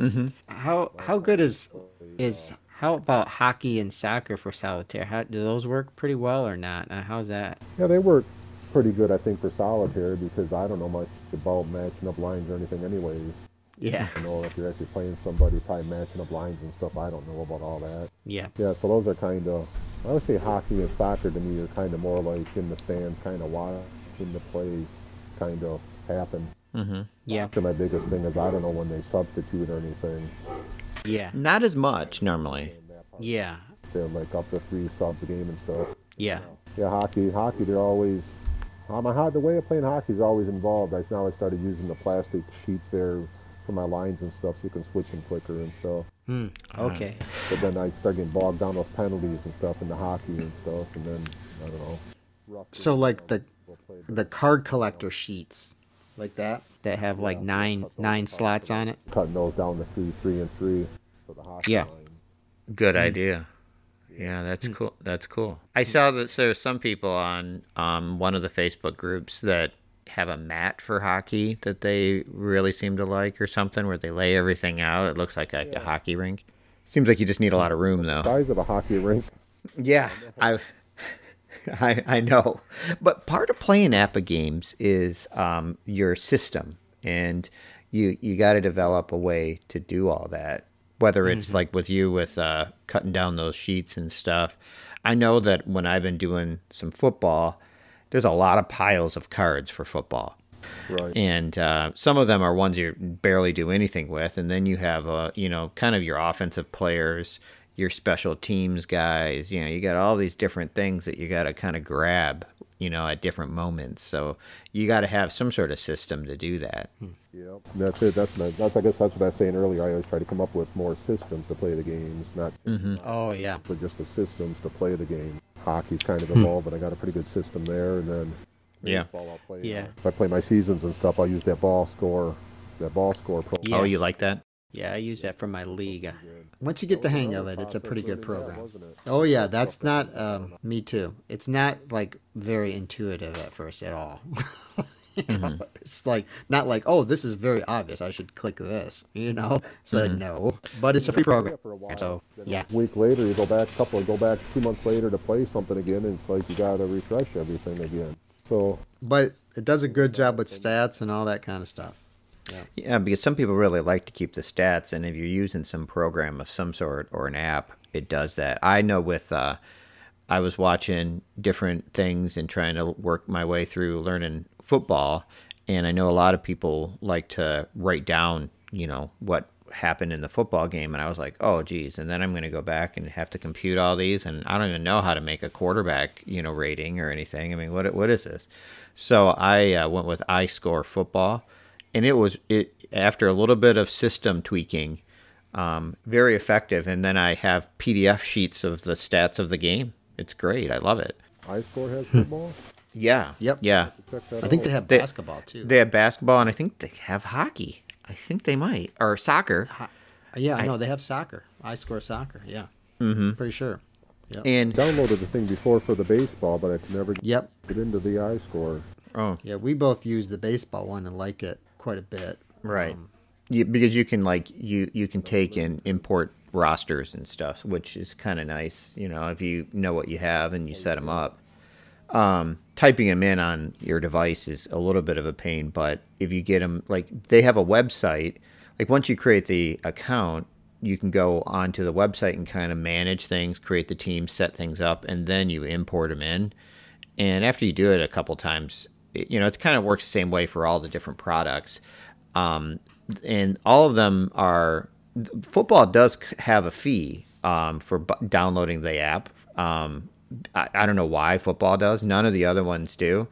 Mm-hmm. How how good is is how about hockey and soccer for solitaire? How do those work pretty well or not? Uh, how's that? Yeah, they work pretty good, I think, for solitaire because I don't know much about matching up lines or anything, anyways. Yeah. You know, if you're actually playing somebody, probably matching up lines and stuff. I don't know about all that. Yeah. Yeah, so those are kind of, I would say hockey and soccer to me are kind of more like in the stands, kind of watching the plays kind of happen. Mm-hmm. Yeah. So my biggest thing is I don't know when they substitute or anything. Yeah. Not as much normally. Yeah. They're like up to three subs a game and stuff. Yeah. Yeah, hockey, hockey, they're always, my, ho- the way of playing hockey is always involved. I now I started using the plastic sheets there for my lines and stuff so you can switch them quicker and stuff. Hmm. Okay. But then I started getting bogged down with penalties and stuff in the hockey and stuff, and then I don't know. So like the we'll the card collector sheets, like that that have like nine nine slots on it. Cutting those down to three, three, and three for the hockey Yeah. line. Good idea. Yeah, that's cool. That's cool. I saw that there's some people on um, one of the Facebook groups that have a mat for hockey that they really seem to like, or something where they lay everything out. It looks like a, a hockey rink. Seems like you just need a lot of room, though. Size of a hockey rink. Yeah, I, I, I know. But part of playing APBA games is um, your system, and you you got to develop a way to do all that. Whether it's like with you with uh, cutting down those sheets and stuff. I know that when I've been doing some football, there's a lot of piles of cards for football Right. and uh, some of them are ones you barely do anything with and then you have uh, you know kind of your offensive players your special teams guys you know you got all these different things that you got to kind of grab you know at different moments so you got to have some sort of system to do that Yep. That's it. That's my, that's I guess that's what I was saying earlier. I always try to come up with more systems to play the games, not Oh yeah. but just the systems to play the game. Hockey's kind Hmm. of evolved, but I got a pretty good system there. And then Yeah. baseball, I'll play, Yeah. If I play my seasons and stuff, I'll use that ball score, that ball score program. oh you like that Yeah, I use that for my league. Once you get the hang of it, it's a pretty good Process learning that, program. Oh yeah, that's not um, me too. It's not like very intuitive at first at all. You know, It's like not like oh this is very obvious. I should click this. You know, it's like no, but it's a free program. a. So yeah, A week later, you go back, a couple, go back two months later to play something again, and it's like you got to refresh everything again. So but it does a good job with stats and all that kind of stuff. Yeah, because some people really like to keep the stats, and if you're using some program of some sort or an app, it does that. I know with, uh, I was watching different things and trying to work my way through learning football, and I know a lot of people like to write down, you know, what happened in the football game, and I was like, oh, geez, and then I'm going to go back and have to compute all these, and I don't even know how to make a quarterback, you know, rating or anything. I mean, what what is this? So I uh, went with iScore Football and it was it after a little bit of system tweaking um, very effective and then i have pdf sheets of the stats of the game it's great i love it iScore has Hmm. football. yeah Yep. yeah I think out. they have They- basketball too. they have basketball and i think they have hockey i think they might or soccer yeah, I know they have soccer. I score soccer. Yeah, mm-hmm. pretty sure. Yep. and downloaded the thing before for the baseball, but I could never Yep. get into the iScore. oh Yeah, we both use the baseball one and like it quite a bit. right. Um, you, because you can like you you can take and import rosters and stuff which is kind of nice you know if you know what you have and you set them up. Um, typing them in on your device is a little bit of a pain but if you get them like they have a website like once you create the account you can go onto the website and kind of manage things create the team set things up and then you import them in. And after you do it a couple times you know it kind of works the same way for all the different products. Um, and all of them are football does have a fee um, for bu- downloading the app. Um, I, I don't know why football does. None of the other ones do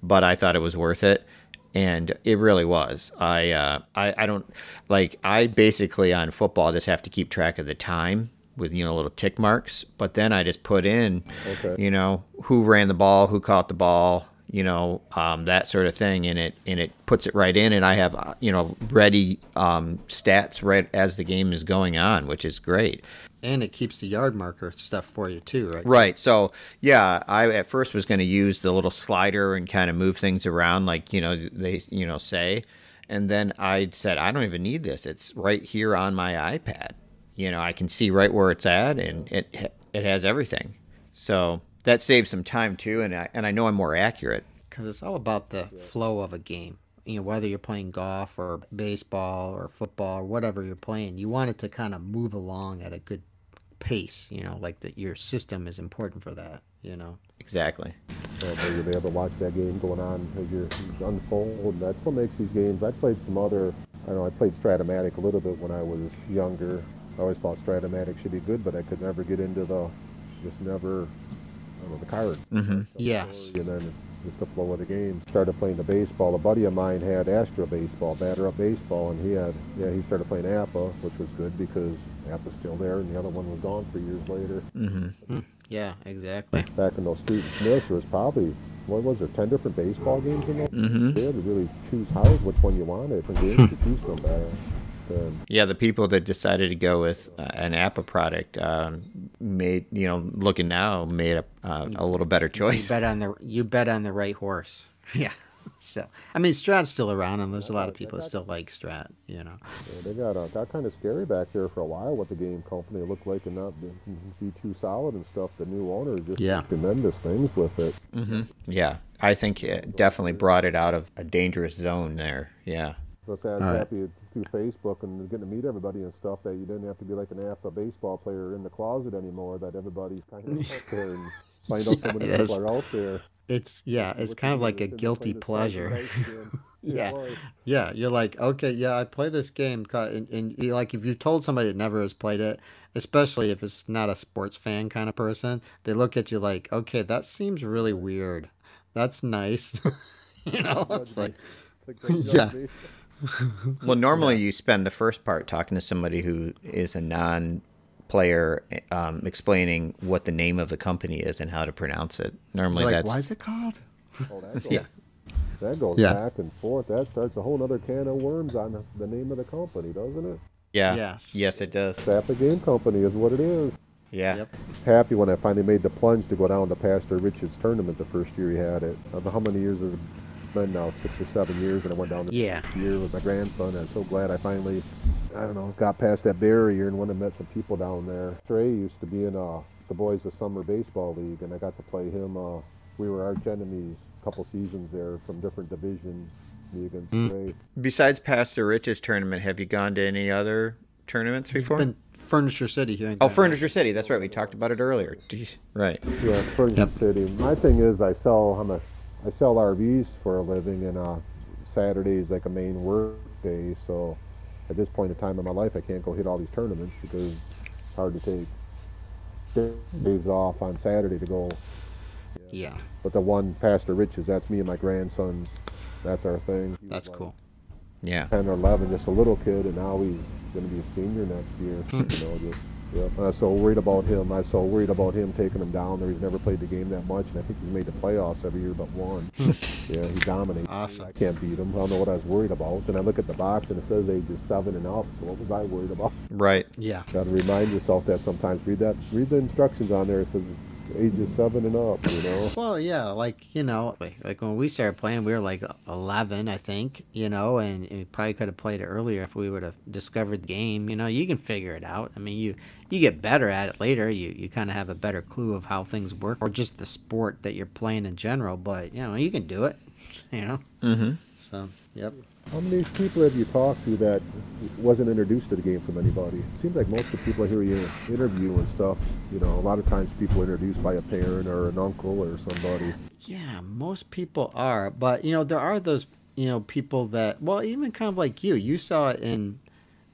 but i thought it was worth it. And it really was. I uh, I, I don't like i basically on football just have to keep track of the time with you know little tick marks but then i just put in Okay. you know who ran the ball who caught the ball you know um, that sort of thing and it and it puts it right in and i have uh, you know ready um, stats right as the game is going on which is great and it keeps the yard marker stuff for you too, right? Right. So yeah, I at first was going to use the little slider and kind of move things around, like you know they you know say, and then I said I don't even need this. It's right here on my iPad. You know I can see right where it's at, and it it has everything. So that saves some time too, and I and I know I'm more accurate. Because it's all about the flow of a game. You know, whether you're playing golf or baseball or football or whatever you're playing, you want it to kind of move along at a good pace. You know, like that your system is important for that. You know. Exactly. So you'll be able to watch that game going on as you unfold. And that's what makes these games. I played some other. I know I played Strat-O-Matic a little bit when I was younger. I always thought Strat-O-Matic should be good, but I could never get into the, just never, I don't know, the card. Mm-hmm. Yes. And then just the flow of the game. Started playing the baseball. A buddy of mine had Astro Baseball, batter up baseball, and he had, yeah, he started playing APBA, which was good because APBA's still there, and the other one was gone three years later. Mm-hmm. Yeah, exactly. Back in those Street and there was probably what was there, 10 different baseball games in there? Mm-hmm. They had to really choose how, which one you wanted. Different games to choose from back then. Yeah, the people that decided to go with uh, an APBA product um, made, you know, looking now, made a, uh, a little better You choice. bet on the you bet on the right horse. Yeah. So I mean, Strat's still around, and there's a lot of people that still like Strat. You know. Yeah, they got uh, got kind of scary back there for a while What the game company. Looked like and not be, be too solid and stuff. The new owner just Yeah. did tremendous things with it. hmm Yeah, I think it definitely brought it out of a dangerous zone there. Yeah. I was All right. happy through Facebook and getting to meet everybody and stuff that you didn't have to be like an APBA baseball player in the closet anymore. That everybody's kind of out there and find out so many it is. people are out there. It's yeah, it's kind of like a is sit and guilty pleasure. Yeah. Yeah, you're like, okay, yeah, I play this game, and, and like if you told somebody that never has played it, especially if it's not a sports fan kind of person, they look at you like, okay, that seems really weird. That's nice, you know. It's like, It's like Yeah. Judge me. Well, normally you spend the first part talking to somebody who is a non-player, um, explaining what the name of the company is and how to pronounce it. Normally, like that's why is it called? Oh, that goes, Yeah. that goes Yeah. back and forth. That starts a whole other can of worms on the- the name of the company, doesn't it? yeah, Yes. yes, it does. Sappa Game Company is what it is. Yeah, Yep. Happy when I finally made the plunge to go down to Pastor Rich's tournament the first year he had it. I don't know how many years it's been now, six or seven years, and I went down the Yeah. year with my grandson. I'm so glad I finally, I don't know, got past that barrier and went and met some people down there. Trey used to be in uh, the Boys of Summer Baseball League, and I got to play him. Uh, we were arch enemies a couple seasons there from different divisions. Me against Mm. Trey. Besides Pastor Rich's tournament, have you gone to any other tournaments before? Been Furniture City here in Oh, Furniture City. That's right. We talked about it earlier. Jeez. Right. Yeah, Furniture City. My thing is, I sell. I'm a. I sell RVs for a living, and uh, Saturday is like a main work day. So, at this point in time in my life, I can't go hit all these tournaments because it's hard to take days off on Saturday to go. Yeah, But the one Pastor Rich's, that's me and my grandson. That's our thing. He that's like cool. Yeah. 10 or 11, just a little kid, and now he's going to be a senior next year. you know, just, yeah. I'm so worried about him. I was so worried about him taking him down there. He's never played the game that much, and I think he's made the playoffs every year but one. Hmm. yeah, he dominates. Awesome. I can't beat him. I don't know what I was worried about. Then I look at the box, and it says ages seven and up. So what was I worried about? Right. Yeah, Got to remind yourself that sometimes. Read that. Read the instructions on there. It says ages seven and up. You know. Well, yeah, like you know, like, like when we started playing, we were like eleven, I think, you know, and, and we probably could have played it earlier if we would have discovered the game. You know, you can figure it out. I mean, you you get better at it later. You you kind of have a better clue of how things work, or just the sport that you're playing in general. But you know, you can do it. You know, Mm-hmm. so yep. How many people have you talked to that wasn't introduced to the game from anybody? It seems like most of the people I hear you interview and stuff, you know, a lot of times people are introduced by a parent or an uncle or somebody. Yeah, most people are, but you know, there are those you know people that well, even kind of like you. You saw it in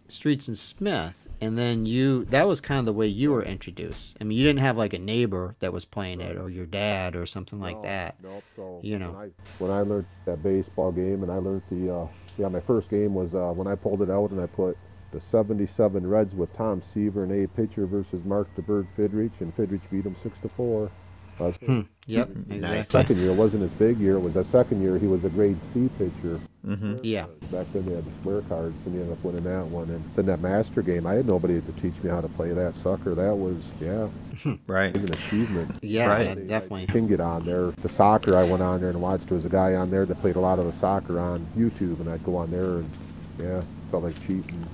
Streets and Smith, and then you that was kind of the way you were introduced. I mean, you didn't have like a neighbor that was playing it or your dad or something like that. Nope. So You know. when I, when I learned that baseball game and I learned the, uh, yeah, my first game was uh, when I pulled it out and I put the 77 Reds with Tom Seaver and A pitcher versus Mark DeBird Fidrych, and Fidrych beat him 6 to 4. Us. Hmm. Yep. Exactly. Nice. Second year wasn't his big year. It was the second year he was a grade C pitcher. Mm-hmm. Uh, yeah. Back then they had the square cards, and he ended up winning that one. And then that master game, I had nobody to teach me how to play that sucker. That was yeah, hmm. right. an achievement. Yeah, right. I, definitely. I can get on there. The soccer I went on there and watched. There was a guy on there that played a lot of the soccer on YouTube, and I'd go on there and yeah, felt like cheating.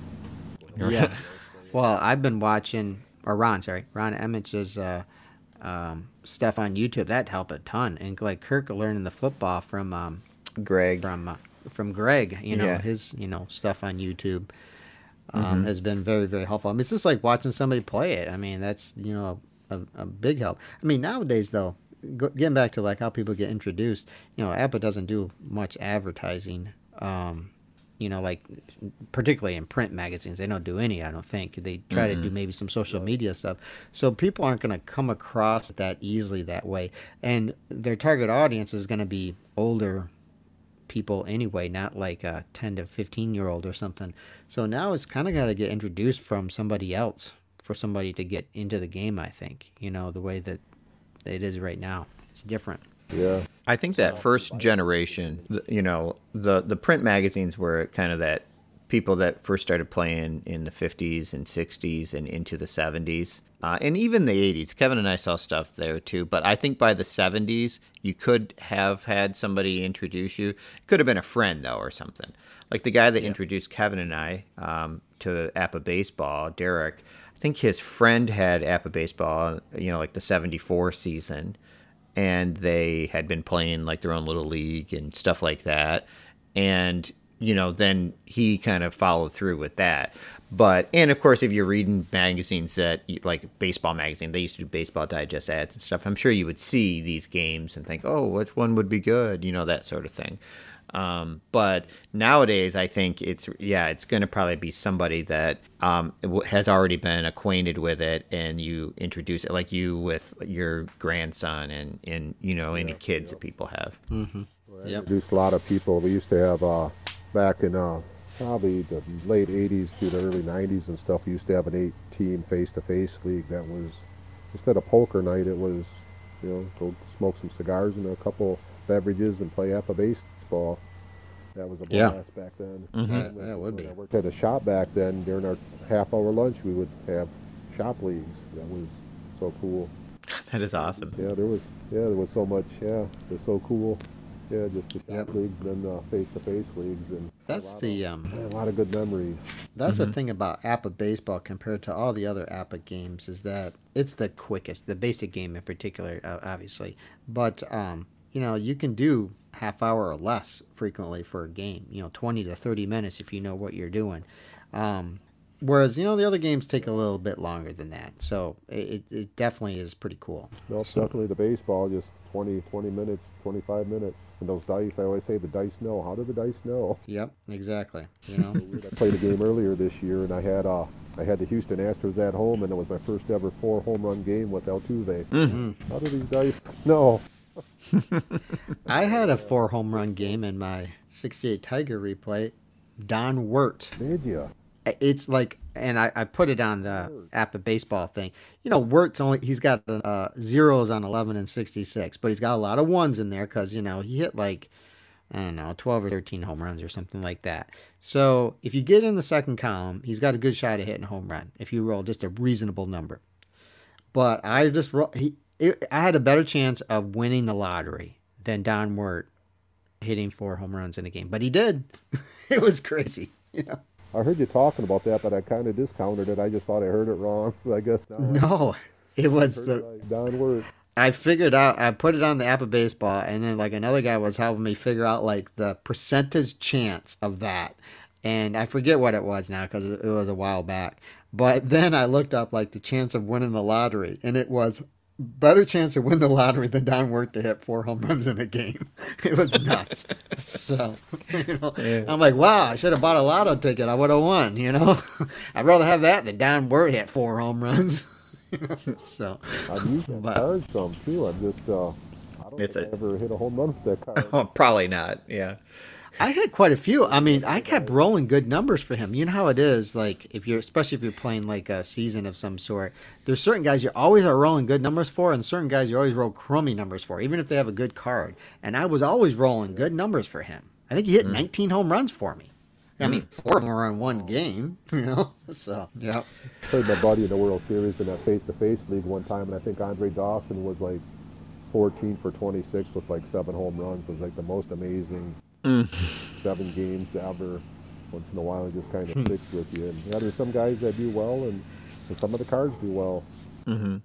Yeah. well, I've been watching, or Ron, sorry, Ron Emmett's. Uh, um, stuff on YouTube. That helped a ton, and like Kirk learning the football from um, Greg. from uh, from Greg. You know Yeah. his you know stuff on YouTube um, has been very very helpful. I mean, it's just like watching somebody play it. I mean, that's you know a, a big help. I mean, nowadays though, go, getting back to like how people get introduced, you know, APBA doesn't do much advertising. Um, you know, like particularly in print magazines, they don't do any. I don't think they try to do mm-hmm. maybe some social media stuff. So people aren't going to come across that easily that way, and their target audience is going to be older people anyway, not like a 10 to 15 year old or something. So now it's kind of got to get introduced from somebody else for somebody to get into the game, I think. You know, the way that it is right now. It's different. Yeah. I think that first generation, you know, the the print magazines were kind of that people that first started playing in the 50s and 60s and into the 70s. Uh, and even the 80s. Kevin and I saw stuff there too. But I think by the 70s, you could have had somebody introduce you. It could have been a friend, though, or something. Like the guy that introduced Kevin and I um, to APBA Baseball, Derek, I think his friend had APBA Baseball, you know, like the 74 season and they had been playing like their own little league and stuff like that. And, you know, then he kind of followed through with that. But, and of course, if you're reading magazines that, like baseball magazine, they used to do baseball digest ads and stuff, I'm sure you would see these games and think, oh, which one would be good, you know, that sort of thing. Um, but nowadays, I think it's yeah, it's going to probably be somebody that um, has already been acquainted with it, and you introduce it, like you with your grandson and and you know any kids that people have. Mm-hmm. Yep. Introduced a lot of people. We used to have uh, back in uh, probably the late '80s through the early '90s and stuff. We used to have an eight-team face-to-face league that was instead of poker night, it was you know go smoke some cigars and a couple beverages and play APBA baseball. That was a Yeah. blast back then. Mhm. That- that would When be. I worked at a shop back then. During our half-hour lunch, we would have shop leagues. That was so cool. That is awesome. Yeah, there was yeah, there was so much. Yeah, it was so cool. Yeah, just the shop Yep. leagues and then uh, face-to-face leagues and That's the of, um, a lot of good memories. That's the thing about APBA baseball compared to all the other APBA games is that it's the quickest, the basic game in particular, uh, obviously. But um, you know, you can do half hour or less frequently for a game. You know, twenty to thirty minutes if you know what you're doing. Um, whereas you know the other games take a little bit longer than that. So it, it definitely is pretty cool. No, definitely the baseball, just 20, 20 minutes, 25 minutes. And those dice, I always say the dice know. How do the dice know? Yep, exactly. You know. I played a game earlier this year, and I had uh, I had the Houston Astros at home, and it was my first ever four home run game with Altuve. Mm-hmm. How do these dice know? I had a four home run game in my '68 Tiger replay. Don Wert. Did you? it's like and I, I put it on the APBA baseball thing you know Wert's only he's got uh, zeros on 11 and 66 but he's got a lot of ones in there because you know he hit like i don't know 12 or 13 home runs or something like that so if you get in the second column he's got a good shot at hitting a home run if you roll just a reasonable number but i just he it, i had a better chance of winning the lottery than don wert hitting four home runs in a game but he did it was crazy you know I heard you talking about that, but I kind of discounted it. I just thought I heard it wrong. I guess now I No, it was the. right. Don Wert. I figured out. I put it on the APBA baseball, and then like another guy was helping me figure out like the percentage chance of that, and I forget what it was now because it was a while back. But then I looked up like the chance of winning the lottery, and it was better chance to win the lottery than Don Wert to hit four home runs in a game. It was nuts. so you know, I'm like, wow, I should have bought a lotto ticket. I would have won. You know, I'd rather have that than Don Wert hit four home runs. You know, so I've used that But- card some too. I'm just uh, I don't It's think a- I ever hit a home run with that card. Oh, probably not. Yeah. I had quite a few. I mean, I kept rolling good numbers for him. You know how it is, like if you're, especially if you're playing like a season of some sort. There's certain guys you always are rolling good numbers for, and certain guys you always roll crummy numbers for, even if they have a good card. And I was always rolling good numbers for him. I think he hit mm-hmm. 19 home runs for me. I mean, mm-hmm. four of them were in one game. You know, so yeah. played my buddy in the World Series in that face-to-face league one time, and I think Andre Dawson was like 14 for 26 with like seven home runs. It was like the most amazing Mm. seven games ever. Once in a while, it just kind of hmm. sticks with you. And yeah, there's some guys that do well, and, and some of the cards do well. Mm-hmm.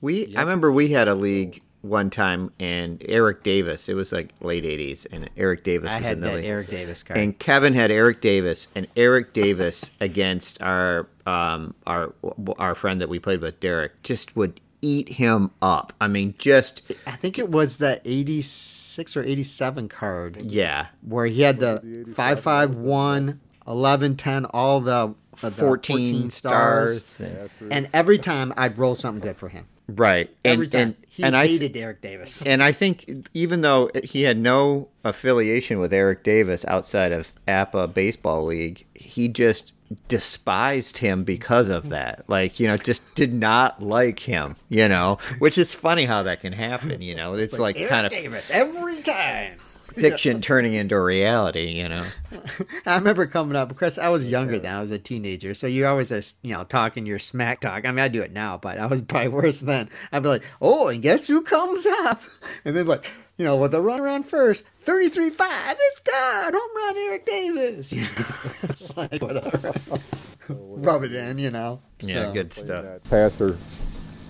We I remember we had a league one time and Eric Davis. It was like late '80s, and Eric Davis I was had in the that league. Eric Davis card. And Kevin had Eric Davis, and Eric Davis against our um, our our friend that we played with, Derek, just would eat him up. I mean, just I think it was the 86 or 87 card. yeah, where he had the it the 85 551 11 10 all the, the 14, stars. and- That's and every time i'd roll something good for him right? And time and he and I hated derek davis and I think even though he had no affiliation with Eric Davis outside of APBA Baseball League, he just despised him because of that. Like, you know, just did not like him, you know, which is funny how that can happen, you know. It's like, Eric kind of Davis every time. fiction turning into reality, you know. I remember coming up because I was younger then. I was a teenager, so you always are, you know, talking your smack talk. I mean, I do it now, but I was probably worse then. I'd be like, "Oh, and guess who comes up?" And then like, you know, with the run around first, 33-5, it's God, home run, Eric Davis. You know, it's like whatever. Rub it in, you know. Yeah, So- good stuff. Pastor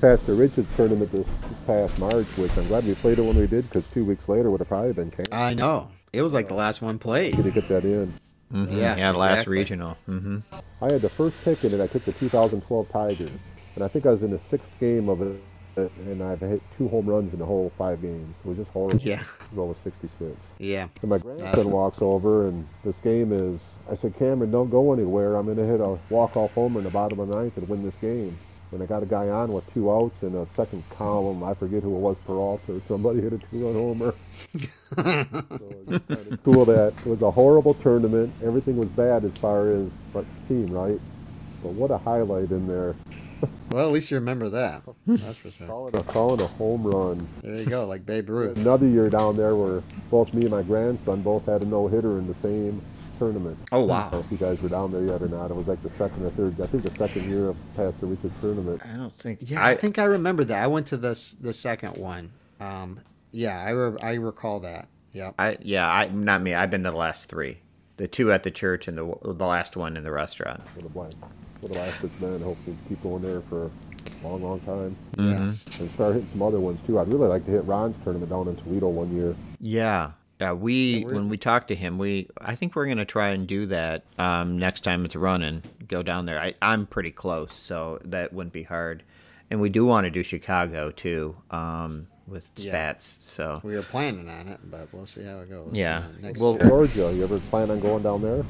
Pastor Richards tournament this, this past March, which I'm glad we played it when we did, because two weeks later would have probably been canceled. I know. It was like the last one played. to get that in. Mhm. Yes, yeah, last exactly. regional. hmm I had the first pick in it. I took the 2012 Tigers, and I think I was in the sixth game of it, and I've hit two home runs in the whole five games. It was just horrible. Yeah. Go with 66. Yeah. And my grandson walks over, and this game is. I said, Cameron, don't go anywhere. I'm going to hit a walk-off homer in the bottom of the ninth and win this game. And I got a guy on with two outs in a second column. I forget who it was, Peralta or somebody hit a two-run homer. so it was kind of cool that it was a horrible tournament. Everything was bad as far as but team, right? But what a highlight in there. Well, at least you remember that. That's for sure. Calling a, calling a home run. There you go, like Babe Ruth. Another year down there where both me and my grandson both had a no-hitter in the same tournament. Oh, I don't wow. know if you guys were down there yet or not. It was like the second or third, I think the second year of Pastor Richard's tournament. I don't think. Yeah, I, think I remember that. I went to this the second one. Um, yeah, I re- I recall that. Yeah. I yeah, I not me. I've been to the last three, the two at the church and the the last one in the restaurant. What a blast. What a blast it's been. Hope to keep going there for a long, long time. Yes. And start hitting some other ones too. I'd really like to hit Ron's tournament down in Toledo one year. Yeah, yeah. We we're- when we talk to him, we I think we're gonna try and do that um, next time it's running. Go down there. I, I'm pretty close, so that wouldn't be hard. And we do want to do Chicago too, um, with Yeah. Spats. So We were planning on it, but we'll see how it goes. Yeah. uh, next Well- year. Georgia, you ever plan on going down there?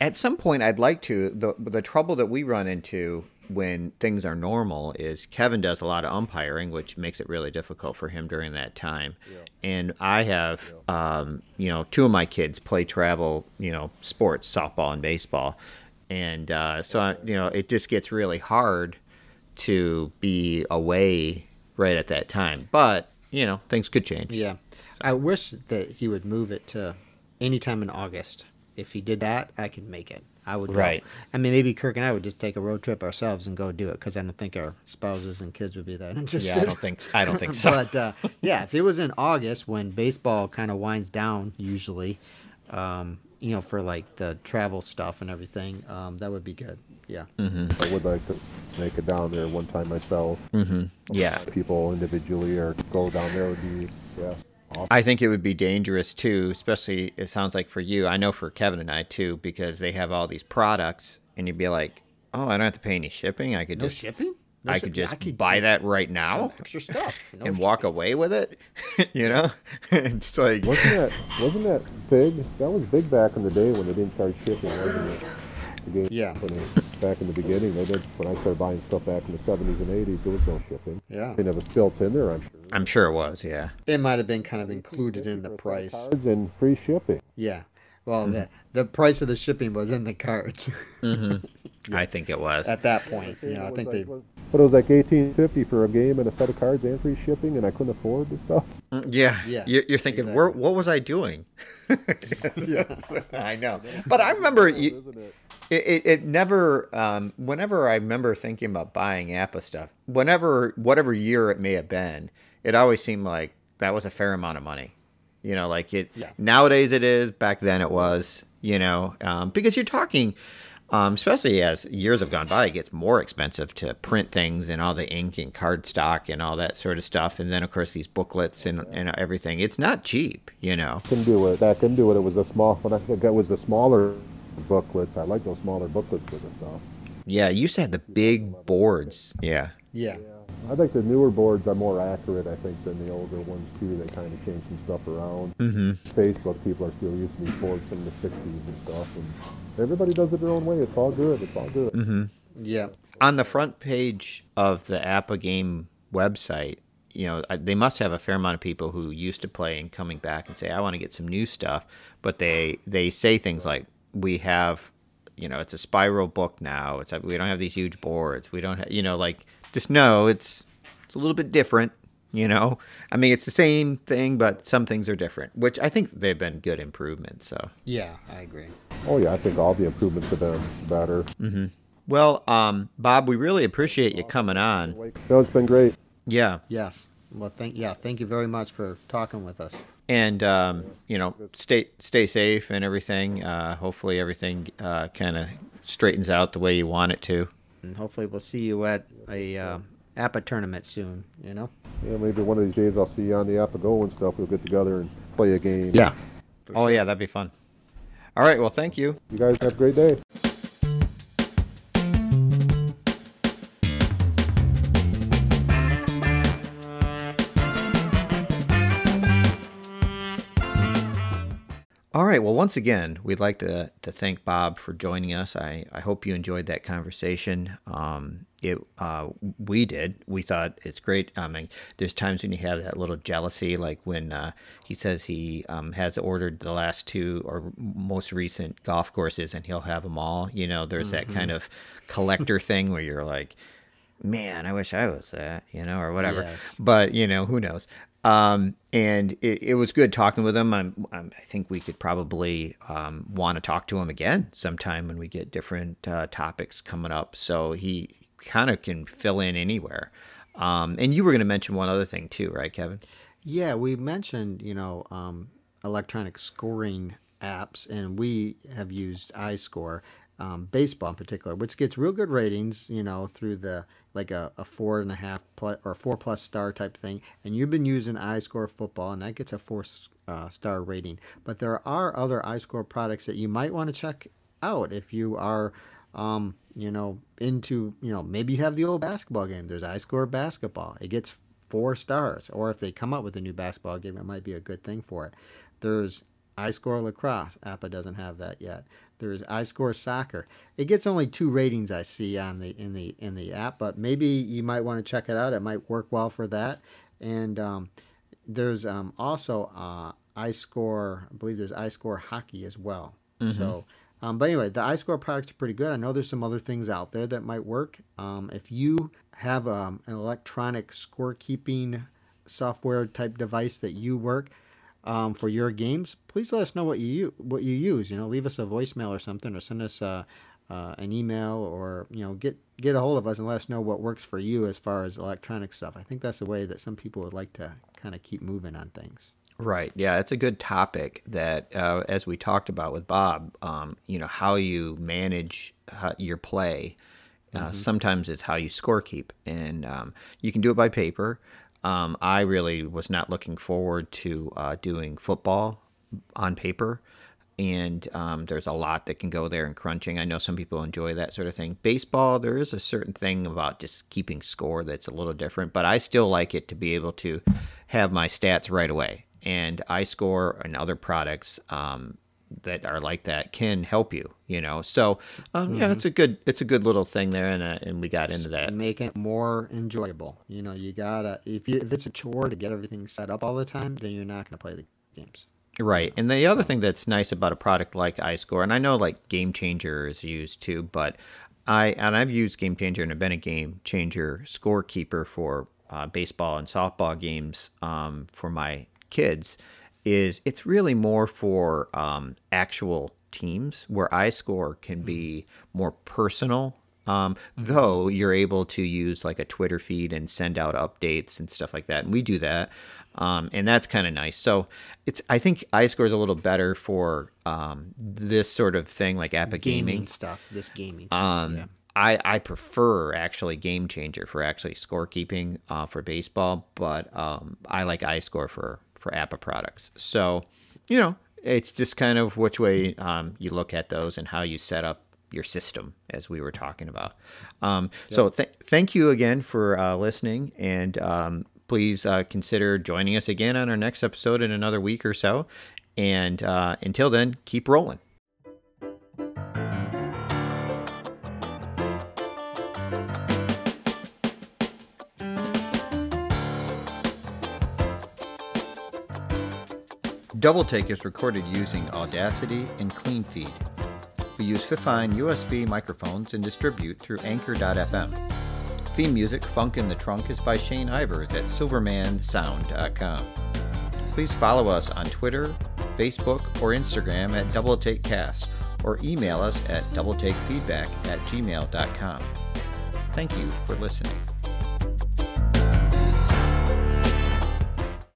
at some point, I'd like to. the The trouble that we run into when things are normal is Kevin does a lot of umpiring, which makes it really difficult for him during that time. And I have, um, you know, two of my kids play travel, you know, sports, softball and baseball, and uh, so I, you know, it just gets really hard to be away right at that time. But you know, things could change. Yeah. I wish that he would move it to anytime in August. If he did that, I could make it. I would. go. Right. I mean, maybe Kirk and I would just take a road trip ourselves and go do it because I don't think our spouses and kids would be that interested. Yeah, I don't think I don't think so. but uh, yeah, if it was in August when baseball kind of winds down, usually, um, you know, for like the travel stuff and everything, um, that would be good. Yeah. Mm-hmm. I would like to make it down there one time myself. Mm-hmm. yeah, People individually or go down there would be, yeah. Awesome. I think it would be dangerous too, especially it sounds like for you. I know for Kevin and I too, because they have all these products, and you'd be like, "Oh, I don't have to pay any shipping. I could No just, shipping. No I ship- could just could buy that right now extra stuff No and walk away with it." you know, it's like, Wasn't that wasn't that big? That was big back in the day when they didn't charge shipping, wasn't it? The game Yeah. When it, back in the beginning, they did. When I started buying stuff back in the seventies and eighties, there was no shipping. Yeah. I mean, it was built in there, I'm sure. I'm sure it was, yeah. It might have been kind of included in the price. Cards and free shipping. Yeah. Well, Mm-hmm. the the price of the shipping was in the cards I think it was. at that point. You know, I think like- they. But it was like eighteen fifty for a game and a set of cards and free shipping, and I couldn't afford the stuff. Yeah, Yeah, You're, you're thinking, exactly. where, what was I doing? Yeah. I know, but I remember you, Isn't it? it, it, it never um, whenever i remember thinking about buying APBA stuff whenever whatever year it may have been it always seemed like that was a fair amount of money you know like it Yeah. nowadays it is back then it was you know um, because you're talking um, especially as years have gone by it gets more expensive to print things and all the ink and card stock and all that sort of stuff and then of course these booklets and, and everything it's not cheap you know Couldn't do it. That couldn't do it. It was the small. When I think it was the smaller booklets. I like those smaller booklets for the stuff. yeah you used to have the big boards yeah Yeah. I think the newer boards are more accurate, I think, than the older ones too. They kind of change some stuff around. Mm-hmm. Facebook people are still using these boards from the '60s and stuff, and everybody does it their own way. It's all good. It's all good. Mm-hmm. Yeah. on the front page of the APBA Game website, you know, they must have a fair amount of people who used to play and coming back and say, "I want to get some new stuff," but they they say things like, "We have you know it's a spiral book now. It's we don't have these huge boards. We don't have you know like just know it's it's a little bit different. You know, I mean it's the same thing, but some things are different, which I think they've been good improvements. So Yeah, I agree. Oh yeah, I think all the improvements have been better. mm-hmm. well, um, Bob, we really appreciate you coming on. No, it's been great. Yeah, Yes. Well, thank yeah, thank you very much for talking with us. And um, you know stay stay safe and everything. Uh, hopefully everything uh, kind of straightens out the way you want it to. And hopefully we'll see you at a uh, APBA tournament soon, you know? Yeah, maybe one of these days I'll see you on the APBA Go and stuff. We'll get together and play a game. Yeah. Oh yeah, that'd be fun. All right, well, thank you. You guys have a great day. Right. Well, once again, we'd like to, to thank Bob for joining us. I, I hope you enjoyed that conversation. Um, it uh, we did. We thought it's great. I mean, there's times when you have that little jealousy, like when uh, he says he um, has ordered the last two or most recent golf courses, and he'll have them all. You know, there's that kind of collector thing where you're like, man, I wish I was that, you know, or whatever. Yes. But you know, who knows? Um, and it, it was good talking with him. I'm, I'm, I think we could probably um, want to talk to him again sometime when we get different uh, topics coming up. So he kind of can fill in anywhere. Um, and you were going to mention one other thing too, right, Kevin? Yeah, we mentioned, you know, um, electronic scoring apps, and we have used iScore, um, baseball in particular, which gets real good ratings, you know, through the like a, a four and a half plus or four plus star type thing. And you've been using iScore football, and that gets a four uh, star rating. But there are other iScore products that you might want to check out if you are um, you know, into, you know, maybe you have the old basketball game. There's iScore basketball. It gets four stars. Or if they come up with a new basketball game, it might be a good thing for it. There's iScore lacrosse. APBA doesn't have that yet. There's iScore soccer. It gets only two ratings I see on the in the in the app, but maybe you might want to check it out. It might work well for that. And um, there's um, also uh, iScore. I believe there's iScore hockey as well. So. Um, but anyway, the iScore products are pretty good. I know there's some other things out there that might work. Um, if you have um, an electronic scorekeeping software type device that you work um, for your games, please let us know what you what you use. You know, leave us a voicemail or something, or send us uh, uh, an email, or you know, get get a hold of us and let us know what works for you as far as electronic stuff. I think that's the way that some people would like to kind of keep moving on things. Right. Yeah, it's a good topic that, uh, as we talked about with Bob, um, you know, how you manage uh, your play. Uh, Sometimes it's how you scorekeep, and um, you can do it by paper. Um, I really was not looking forward to uh, doing football on paper, and um, there's a lot that can go there in crunching. I know some people enjoy that sort of thing. Baseball, there is a certain thing about just keeping score that's a little different, but I still like it to be able to have my stats right away. And iScore and other products um, that are like that can help you. You know, so um, yeah, it's a good it's a good little thing there, and uh, and we got into that. and make it more enjoyable. You know, you gotta if you if it's a chore to get everything set up all the time, then you're not gonna play the games. Right. And the other thing that's nice about a product like iScore, and I know like Game Changer is used too, but I and I've used Game Changer and I've been a Game Changer scorekeeper for uh, baseball and softball games um, for my kids. Is it's really more for um, actual teams where iScore can be more personal um, though you're able to use like a Twitter feed and send out updates and stuff like that, and we do that, um, and that's kind of nice. So it's I think iScore is a little better for um, this sort of thing, like APBA gaming. stuff. This gaming. Stuff, Um, yeah. I, I prefer actually Game Changer for actually scorekeeping uh, for baseball, but um, I like iScore for for APBA products. So you know, it's just kind of which way um, you look at those and how you set up your system, as we were talking about. Um, So th- thank you again for uh, listening, and um, please uh, consider joining us again on our next episode in another week or so. And uh, until then, keep rolling. Double Take is recorded using Audacity and CleanFeed. We use Fifine USB microphones and distribute through Anchor.fm. Theme music Funk in the Trunk is by Shane Ivers at silvermansound.com. Please follow us on Twitter, Facebook, or Instagram at Double Take Cast or email us at doubletakefeedback at gmail.com. Thank you for listening.